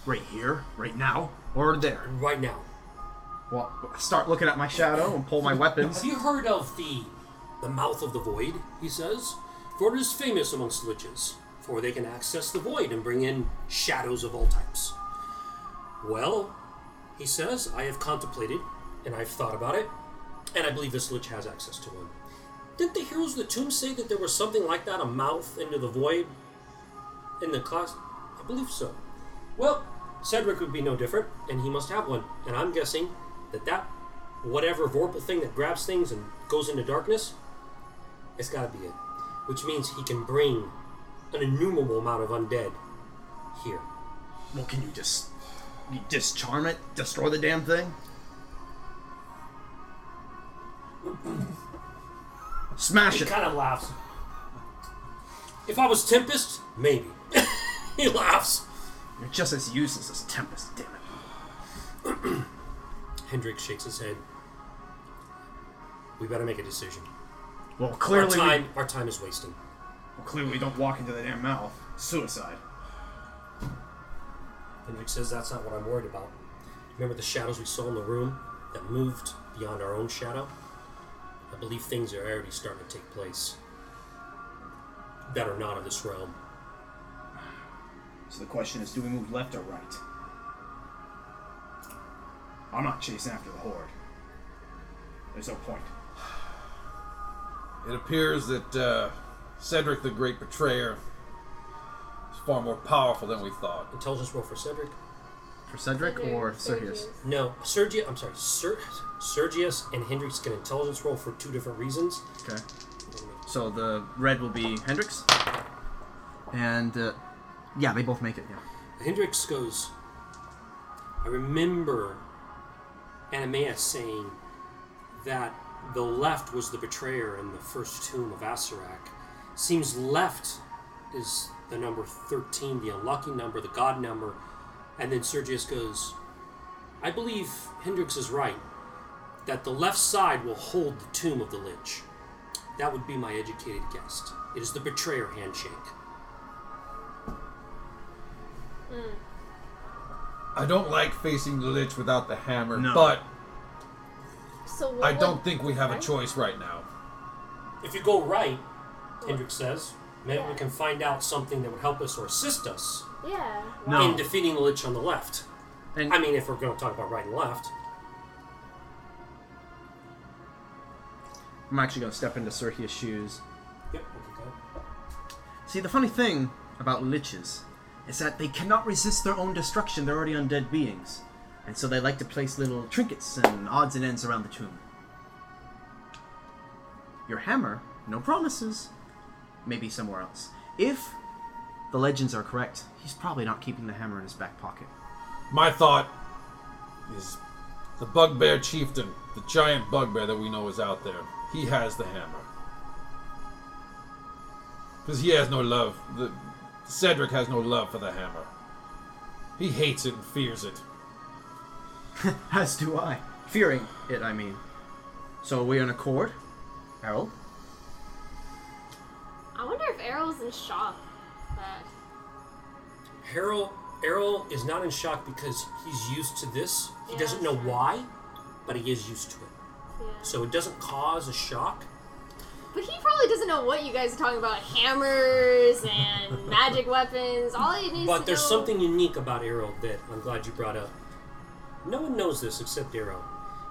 right here, right now, or there. right now. Well, start looking at my shadow and pull my weapons. Have you heard of the the mouth of the void? He says, for it is famous amongst witches, for they can access the void and bring in shadows of all types. Well, he says, I have contemplated and I've thought about it, and I believe this lich has access to one. Didn't the heroes of the tomb say that there was something like that, a mouth into the void in the class? I believe so. Well, Cedric would be no different, and he must have one. And I'm guessing that that whatever vorpal thing that grabs things and goes into darkness, it's got to be it. Which means he can bring an innumerable amount of undead here. Well, can you just you disarm it, destroy the damn thing? Smash He it. kind of laughs. If I was Tempest, maybe. <laughs> he laughs. You're just as useless as Tempest. Damn it. <clears throat> Hendrik shakes his head. We better make a decision. Well, clearly, Our clearly, time, we, our time is wasting. well, clearly we don't walk into the damn mouth. Suicide. Hendrik says that's not what I'm worried about. Remember the shadows we saw in the room that moved beyond our own shadow? I believe things are already starting to take place that are not of this realm. So the question is, do we move left or right? I'm not chasing after the horde. There's no point. It appears that uh, Cedric the Great Betrayer is far more powerful than we thought. Intelligence roll for Cedric. For Cedric or Sergius? No, Sergius. I'm sorry, Ser- Sergius and Hendrix get intelligence roll for two different reasons. Okay. So the red will be Hendrix. And, uh, yeah, they both make it, yeah. Hendrix goes, I remember Anamea saying that the left was the betrayer in the first tomb of Asarak. Seems left is the number 13, the unlucky number, the god number. And then Sergius goes, I believe Hendrix is right, that the left side will hold the tomb of the Lich. That would be my educated guess. It is the betrayer handshake. Hmm. I don't like facing the Lich without the hammer, No. but So what I don't think we have a choice right now. If you go right, Hendrix says, maybe we can find out something that would help us or assist us Yeah. No. in defeating the Lich on the left. And I mean, if we're going to talk about right and left. I'm actually going to step into Sergius' shoes. Yep. okay. See, the funny thing about liches is that they cannot resist their own destruction. They're already undead beings. And so they like to place little trinkets and odds and ends around the tomb. Your hammer, no promises, maybe somewhere else. If the legends are correct, he's probably not keeping the hammer in his back pocket. My thought is the bugbear chieftain, the giant bugbear that we know is out there. He has the hammer. Because he has no love. The, Cedric has no love for the hammer. He hates it and fears it. <laughs> As do I. Fearing it, I mean. So are we in accord? Harold? I wonder if Errol's in shock that Harold, Errol is not in shock because he's used to this. He Yeah, doesn't know sure. why, but he is used to it. yeah. So it doesn't cause a shock. But he probably doesn't know what you guys are talking about. Hammers and <laughs> magic weapons. All he needs But there's know- something unique about Errol that I'm glad you brought up. No one knows this except Errol.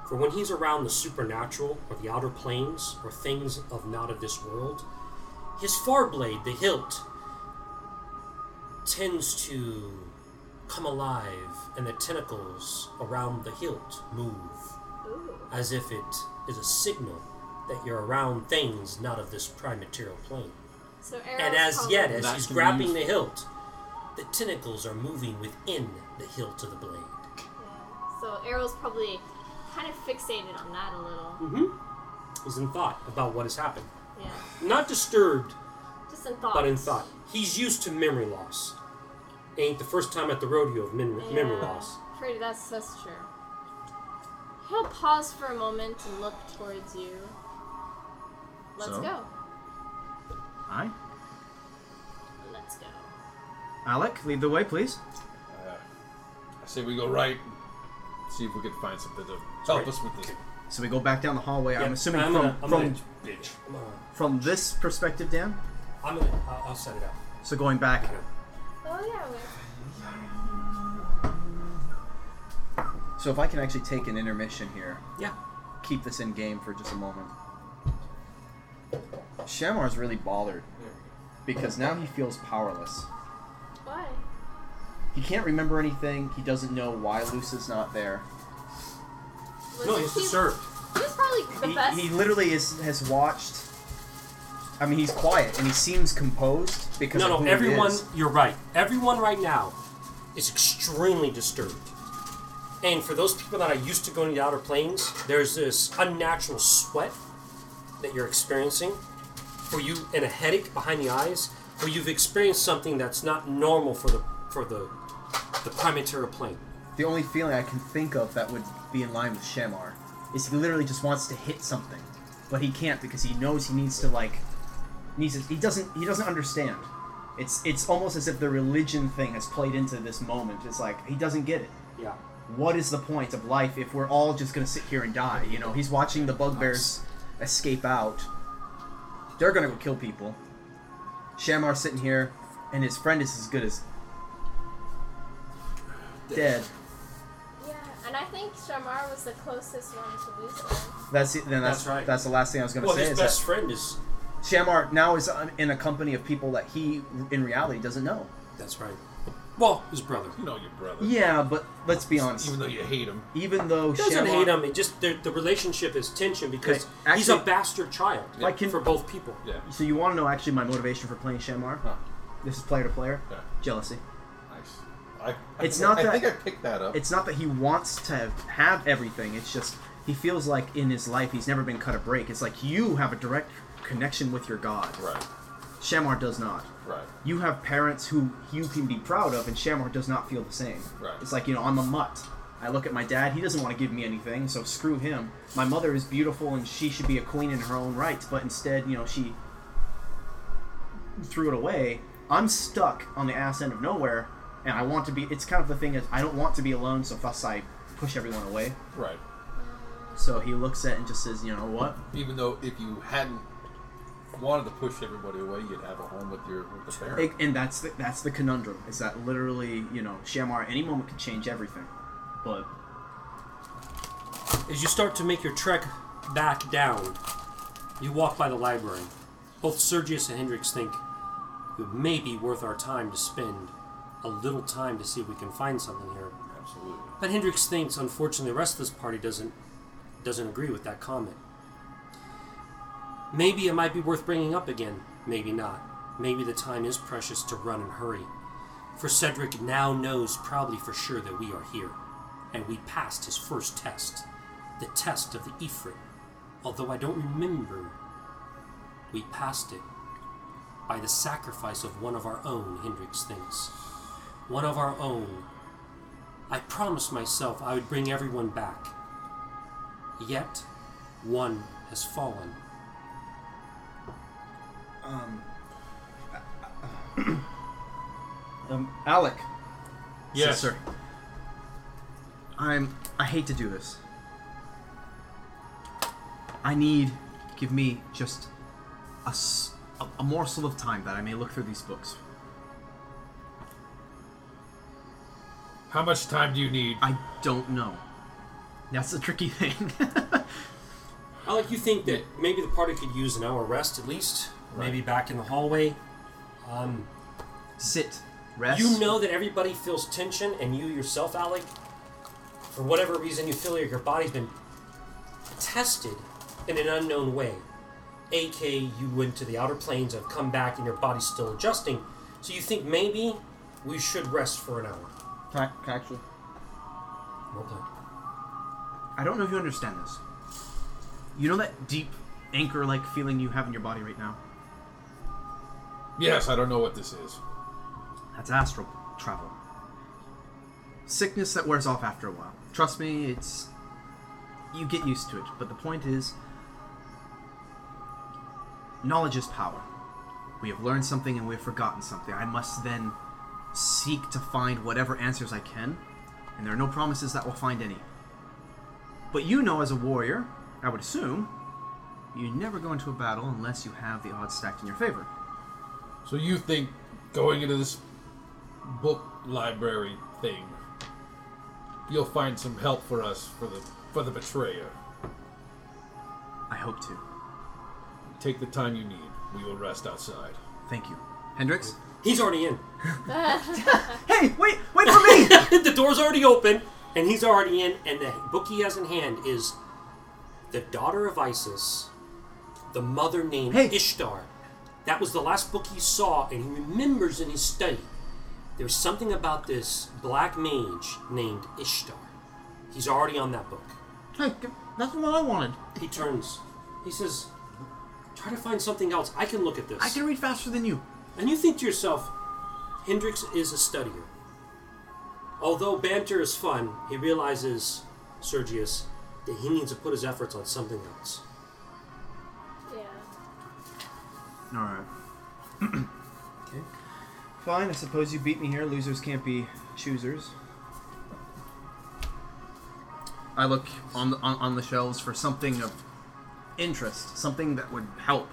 For when he's around the supernatural or the outer planes or things of not of this world, his far blade, the hilt, tends to come alive and the tentacles around the hilt move Ooh. as if it is a signal that you're around things not of this prime material plane. So Errol's And as yet, as he's grabbing useful. the hilt, the tentacles are moving within the hilt of the blade. Yeah. So Errol's probably kind of fixated on that a little. Mm-hmm. He's in thought about what has happened. Yeah. Not disturbed, Just in thought. but in thought. He's used to memory loss. Ain't the first time at the rodeo of mem- memory Yeah. loss. Pretty, that's, that's true. He'll pause for a moment and look towards you. Let's So? go. Aye. Let's go. Alec, lead the way, please. Uh, I say we go right. See if we can find something to help right. us with this. So we go back down the hallway. I'm assuming I'm from gonna- I'm from gonna- Bitch. I'm gonna, from this perspective, Dan. I'm gonna I'll, I'll set it up. So going back. Oh yeah. So if I can actually take an intermission here, Yeah. keep this in game for just a moment. Shamar's really bothered because now he feels powerless. Why? He can't remember anything. He doesn't know why Lusa's not there. Was No, he's he- disturbed. He was probably the He, best. he literally is, has watched. I mean, he's quiet and he seems composed because No, of no, who he everyone, is. you're right. Everyone right now is extremely disturbed. And for those people that are used to going to the outer planes, there's this unnatural sweat that you're experiencing for you and a headache behind the eyes where you've experienced something that's not normal for the for the the prime material plane. The only feeling I can think of that would be in line with Shamar is he literally just wants to hit something, but he can't because he knows he needs to like needs to, he doesn't he doesn't understand. It's it's almost as if the religion thing has played into this moment. It's like he doesn't get it. Yeah. What is the point of life if we're all just gonna sit here and die? You know, he's watching the bugbears escape out. They're gonna go kill people. Shamar's sitting here, and his friend is as good as dead. Yeah, and I think Shamar was the closest one to losing. That's it. Then that's That's right. That's the last thing I was gonna Well, say. Well, his Is best that friend is. Shamar now is in a company of people that he, in reality, doesn't know. That's right. Well, his brother. You know your brother. Yeah, but let's be honest. Even though you hate him. Even though He doesn't Shamar, hate him. It just the, the relationship is tension because Okay, he's a bastard child Like, can- for both people. Yeah. So you want to know actually my motivation for playing Shamar? Huh. This is player to player. Yeah. Jealousy. I, I It's not I that- I think I picked that up. It's not that he wants to have, have everything. It's just he feels like in his life he's never been cut a break. It's like you have a direct connection with your god. Right. Shamar does not. Right. You have parents who you can be proud of, and Shamar does not feel the same. Right. It's like, you know, I'm a mutt. I look at my dad, he doesn't want to give me anything, so screw him. My mother is beautiful and she should be a queen in her own right, but instead, you know, she threw it away. I'm stuck on the ass end of nowhere, and I want to be. It's kind of the thing is, I don't want to be alone, so thus I push everyone away. Right. So he looks at it and just says, you know what? Even though if you hadn't wanted to push everybody away, you'd have a home with your with the parent. And that's the, that's the conundrum. Is that literally, you know, Shamar any moment could change everything, but As you start to make your trek back down, you walk by the library. Both Sergius and Hendrix think it may be worth our time to spend a little time to see if we can find something here. Absolutely. But Hendrix thinks, unfortunately, the rest of this party doesn't doesn't agree with that comment. Maybe it might be worth bringing up again. Maybe not. Maybe the time is precious to run and hurry. For Cedric now knows probably for sure that we are here, and we passed his first test, the test of the Ifrit. Although I don't remember, we passed it by the sacrifice of one of our own. Hendrix thinks, one of our own. I promised myself I would bring everyone back. Yet, one has fallen. um, <clears throat> um, Alec. Yes. sir. I'm. I hate to do this. I need. Give me just a, s- a- a morsel of time that I may look through these books. How much time do you need? I don't know. That's the tricky thing. <laughs> I like you think that maybe the party could use an hour rest at least. Maybe back in the hallway. Um, Sit. Rest. you know that everybody feels tension, and you yourself, Alec, for whatever reason, you feel like your body's been tested in an unknown way. AK, you went to the outer planes and have come back, and your body's still adjusting. So you think maybe we should rest for an hour. Can I, can actually. Okay. I don't know if you understand this. You know that deep anchor like feeling you have in your body right now? Yes, I don't know what this is. That's astral travel. Sickness that wears off after a while. Trust me, it's. You get used to it. But the point is. Knowledge is power. We have learned something and we have forgotten something. I must then seek to find whatever answers I can, and there are no promises that we'll find any. But you know, as a warrior, I would assume, you never go into a battle unless you have the odds stacked in your favor. So you think going into this book library thing, you'll find some help for us for the for the betrayer. I hope to. Take the time you need. We will rest outside. Thank you. Hendrix? He's already in. <laughs> Hey, wait, wait for me! <laughs> the door's already open. And he's already in, and the book he has in hand is The Daughter of Isis, the mother named Hey. Ishtar. That was the last book he saw, and he remembers in his study there's something about this black mage named Ishtar. He's already on that book. Hey, that's what I wanted. He turns, he says, Try to find something else. I can look at this. I can read faster than you. And you think to yourself, Hendrix is a studier. Although banter is fun, he realizes, Sergius, that he needs to put his efforts on something else. Yeah. All right. <clears throat> Okay. Fine. I suppose you beat me here. Losers can't be choosers. I look on the on, on the shelves for something of interest, something that would help.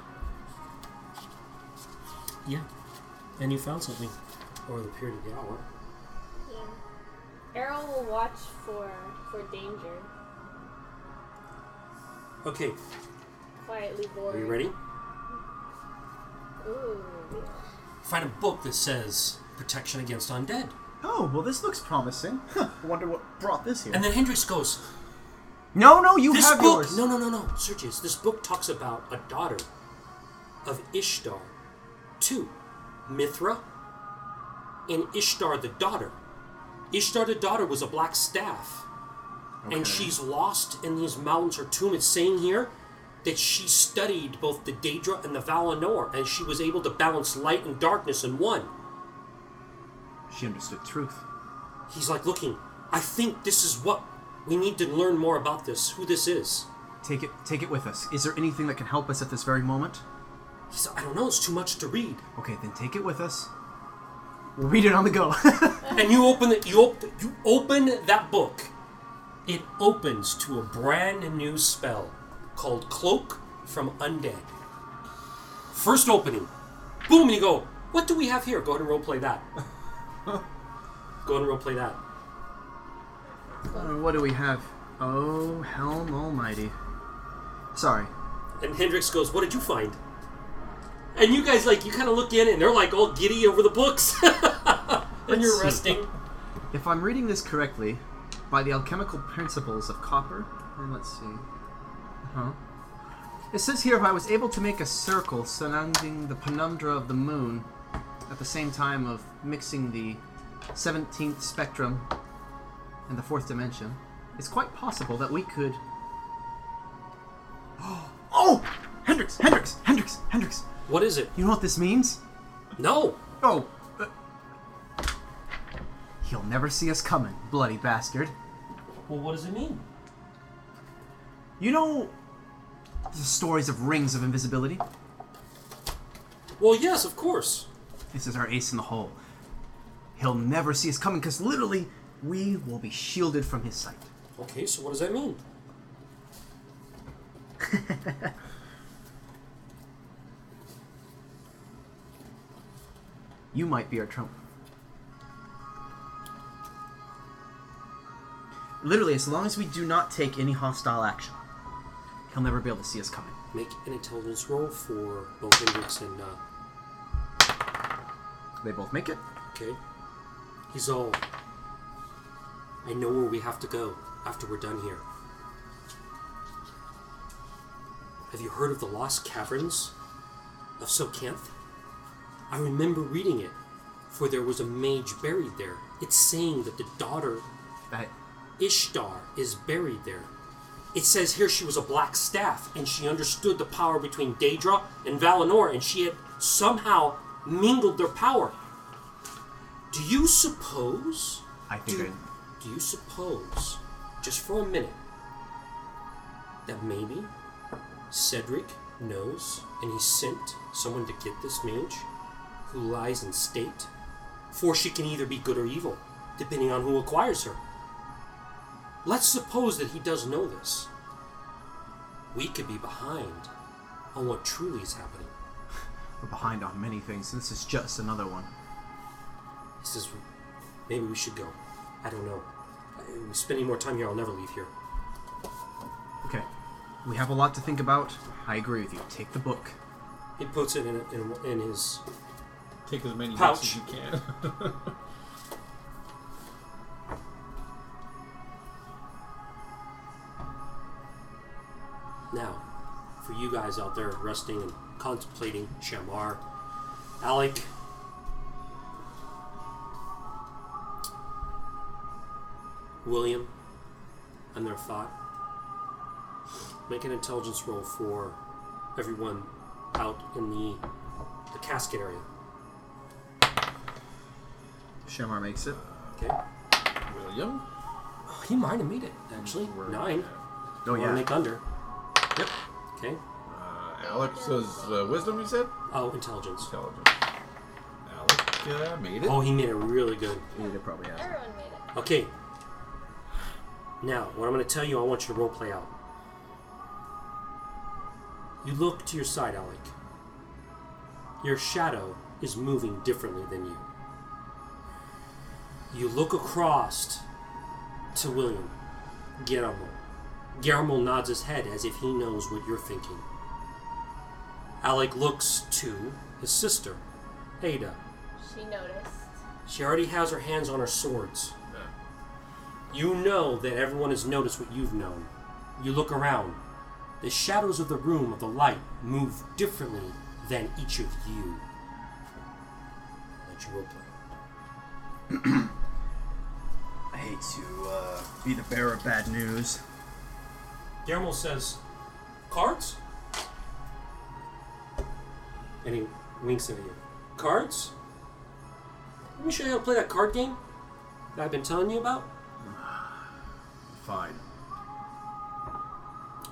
Yeah. And you found something. Over the period of the hour. Yeah. Errol will watch for for danger. Okay, Quietly bored. are you ready? Ooh. Find a book that says protection against undead. Oh well, this looks promising. Huh, <laughs> I wonder what brought this here. And then Hendrix goes, no, no, you This have book, yours. no, no, no, no, Sergius, this book talks about a daughter of Ishtar, two, Mithra, and Ishtar the daughter. Ishtar the daughter was a black staff, and she's lost in these mountains. Her tomb is saying here that she studied both the Daedra and the Valinor, and she was able to balance light and darkness in one. She understood truth. He's like, looking, I think this is what we need to learn more about this, who this is. Take it, take it with us. Is there anything that can help us at this very moment? He's, I don't know, it's too much to read. Okay, then take it with us. We'll read it on the go. <laughs> and you open it. You open. You open that book. It opens to a brand new spell called Cloak from Undead. First opening, boom, and you go. What do we have here? Go ahead and roleplay that. <laughs> go ahead and roleplay that. Uh, what do we have? Oh, Helm Almighty. Sorry. And Hendrix goes, "What did you find?" And you guys like you kind of look in, and they're like all giddy over the books, <laughs> and you're resting. If I'm reading this correctly, by the alchemical principles of copper, and let's see. Huh? It says here if I was able to make a circle surrounding the penumbra of the moon at the same time of mixing the 17th spectrum and the fourth dimension, it's quite possible that we could. <gasps> Oh! Hendrix! Hendrix! Hendrix! Hendrix! What is it? You know what this means? No. Oh! uh, he'll never see us coming, bloody bastard. Well, what does it mean? You know the stories of rings of invisibility? Well, yes, of course. This is our ace in the hole. He'll never see us coming because literally we will be shielded from his sight. Okay, so what does that mean? <laughs> You might be our trump. Literally, as long as we do not take any hostile action, he'll never be able to see us coming. Make an intelligence roll for both Hendrix and, uh, They both make it. okay? He's all, I know where we have to go after we're done here. Have you heard of the Lost Caverns of Socanth? I remember reading it, for there was a mage buried there. It's saying that the daughter That Ishtar is buried there. It says here she was a black staff and she understood the power between Daedra and Valinor and she had somehow mingled their power. Do you suppose? I think Do, I, do you suppose, just for a minute, that maybe Cedric knows and he sent someone to get this mage who lies in state? For she can either be good or evil, depending on who acquires her. Let's suppose that he does know this. We could be behind on what truly is happening. we're behind on many things. And this is just another one. He says, maybe we should go. I don't know. If we spend any more time here, I'll never leave here. Okay. We have a lot to think about. I agree with you. Take the book. He puts it in, in, in his. Take as many Pouch. as you can. <laughs> now, for you guys out there resting and contemplating Shamar, Alec, William, and their thought, make an intelligence roll for everyone out in the, the casket area. Shamar makes it. Okay. William? Oh, he might have made it actually. Nine. Oh Wanna yeah. Make under. Yep. Okay. Uh, Alex says uh, wisdom, you said? Oh, intelligence. Intelligence. Alec uh, made it. Oh, he made it really good. Yeah, they probably have. Everyone made it. Okay. Now, what I'm going to tell you, I want you to role play out. You look to your side, Alec. Your shadow is moving differently than you. You look across to William, Guillermo. Guillermo nods his head as if he knows what you're thinking. Alec looks to his sister, Ada. She noticed. She already has her hands on her swords. You know that everyone has noticed what you've known. You look around. The shadows of the room of the light move differently than each of you. Let you roleplay. <clears throat> I hate to uh, be the bearer of bad news. Guillermo says, Cards? And he winks at you. Cards? Let me show you how to play that card game that I've been telling you about. <sighs> Fine.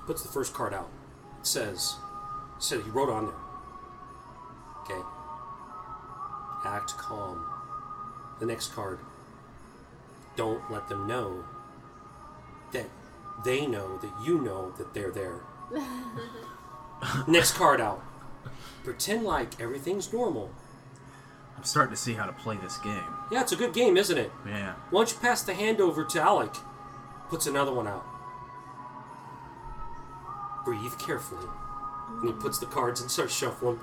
puts the first card out. It says, said he wrote on there. Okay. Act calm. The next card. Don't let them know that they know that you know that they're there. <laughs> next card out. Pretend like everything's normal. I'm starting to see how to play this game. Yeah, it's a good game, isn't it? Yeah. Once you pass the hand over to Alec, puts another one out. Breathe carefully. And he puts the cards and starts shuffling.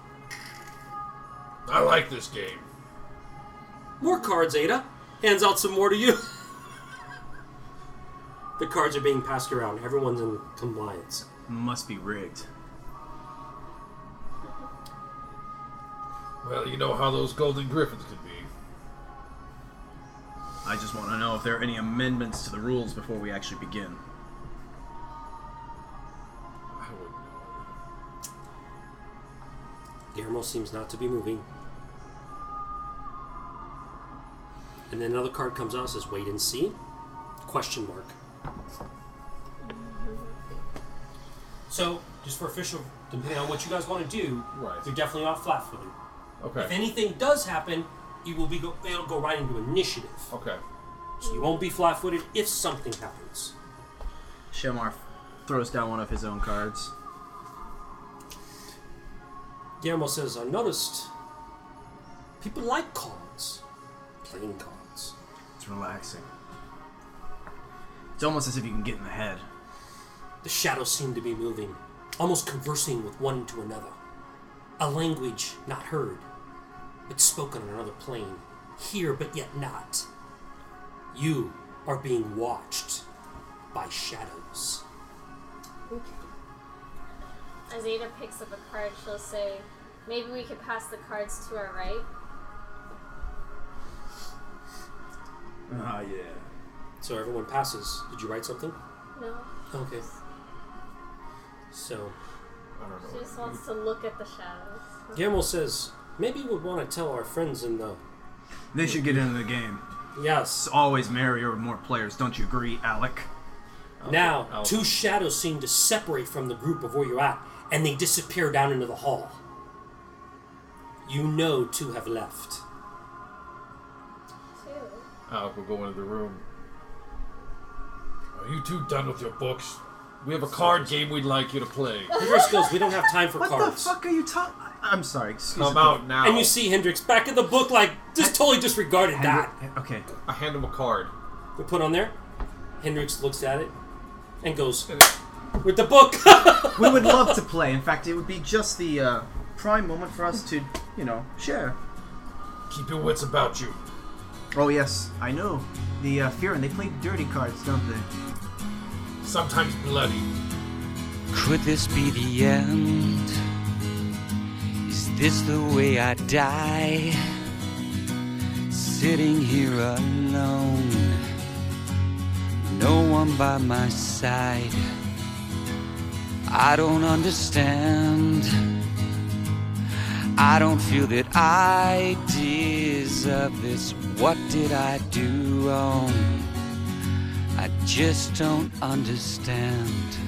I like this game. More cards, Ada. Hands out some more to you. <laughs> the cards are being passed around. Everyone's in compliance. Must be rigged. Well, you know how those golden griffins can be. I just want to know if there are any amendments to the rules before we actually begin. I wouldn't know. Guillermo seems not to be moving. And then another card comes out says wait and see. Question mark. So, just for official, depending on what you guys want to do, Right. you're definitely not flat footed. Okay. If Okay. anything does happen, you will be go, it'll go right into initiative. Okay. So you won't be flat footed if something happens. Shamar throws down one of his own cards. Guillermo says, I noticed people like cards. Playing cards. It's relaxing. It's almost as if you can get in the head. The shadows seem to be moving, almost conversing with one to another. A language not heard, but spoken on another plane. Here, but yet not. You are being watched by shadows. Okay. As Ada picks up a card, she'll say, Maybe we could pass the cards to our right. Ah, yeah. So everyone passes. Did you write something? No. Okay. So I don't know. She just wants to look at the shadows. Guillermo says, maybe we'd want to tell our friends in the. They should get into the game. Yes. It's always merrier with more players, don't you agree, Alec? Now, I'll- two shadows seem to separate from the group of where you're at, and they disappear down into the hall. You know two have left. Two. Alec will go into the room. Are you two done with your books? We have a card game we'd like you to play. <laughs> Hendrix goes, we don't have time for cards. What cards. the fuck are you talking? I'm sorry. Excuse Come me. out now. And you see Hendrix back in the book, like, just totally disregarded that. Hendri- Okay. I hand him a card. We put on there. Hendrix looks at it and goes, with the book. <laughs> We would love to play. In fact, it would be just the uh, prime moment for us to, you know, share. Keep your wits about you. Oh yes, I know. The uh, Fearin, they play dirty cards, don't they? Sometimes bloody. Could this be the end? Is this the way I die? Sitting here alone, no one by my side. I don't understand. I don't feel that I deserve this. What did I do wrong? I just don't understand.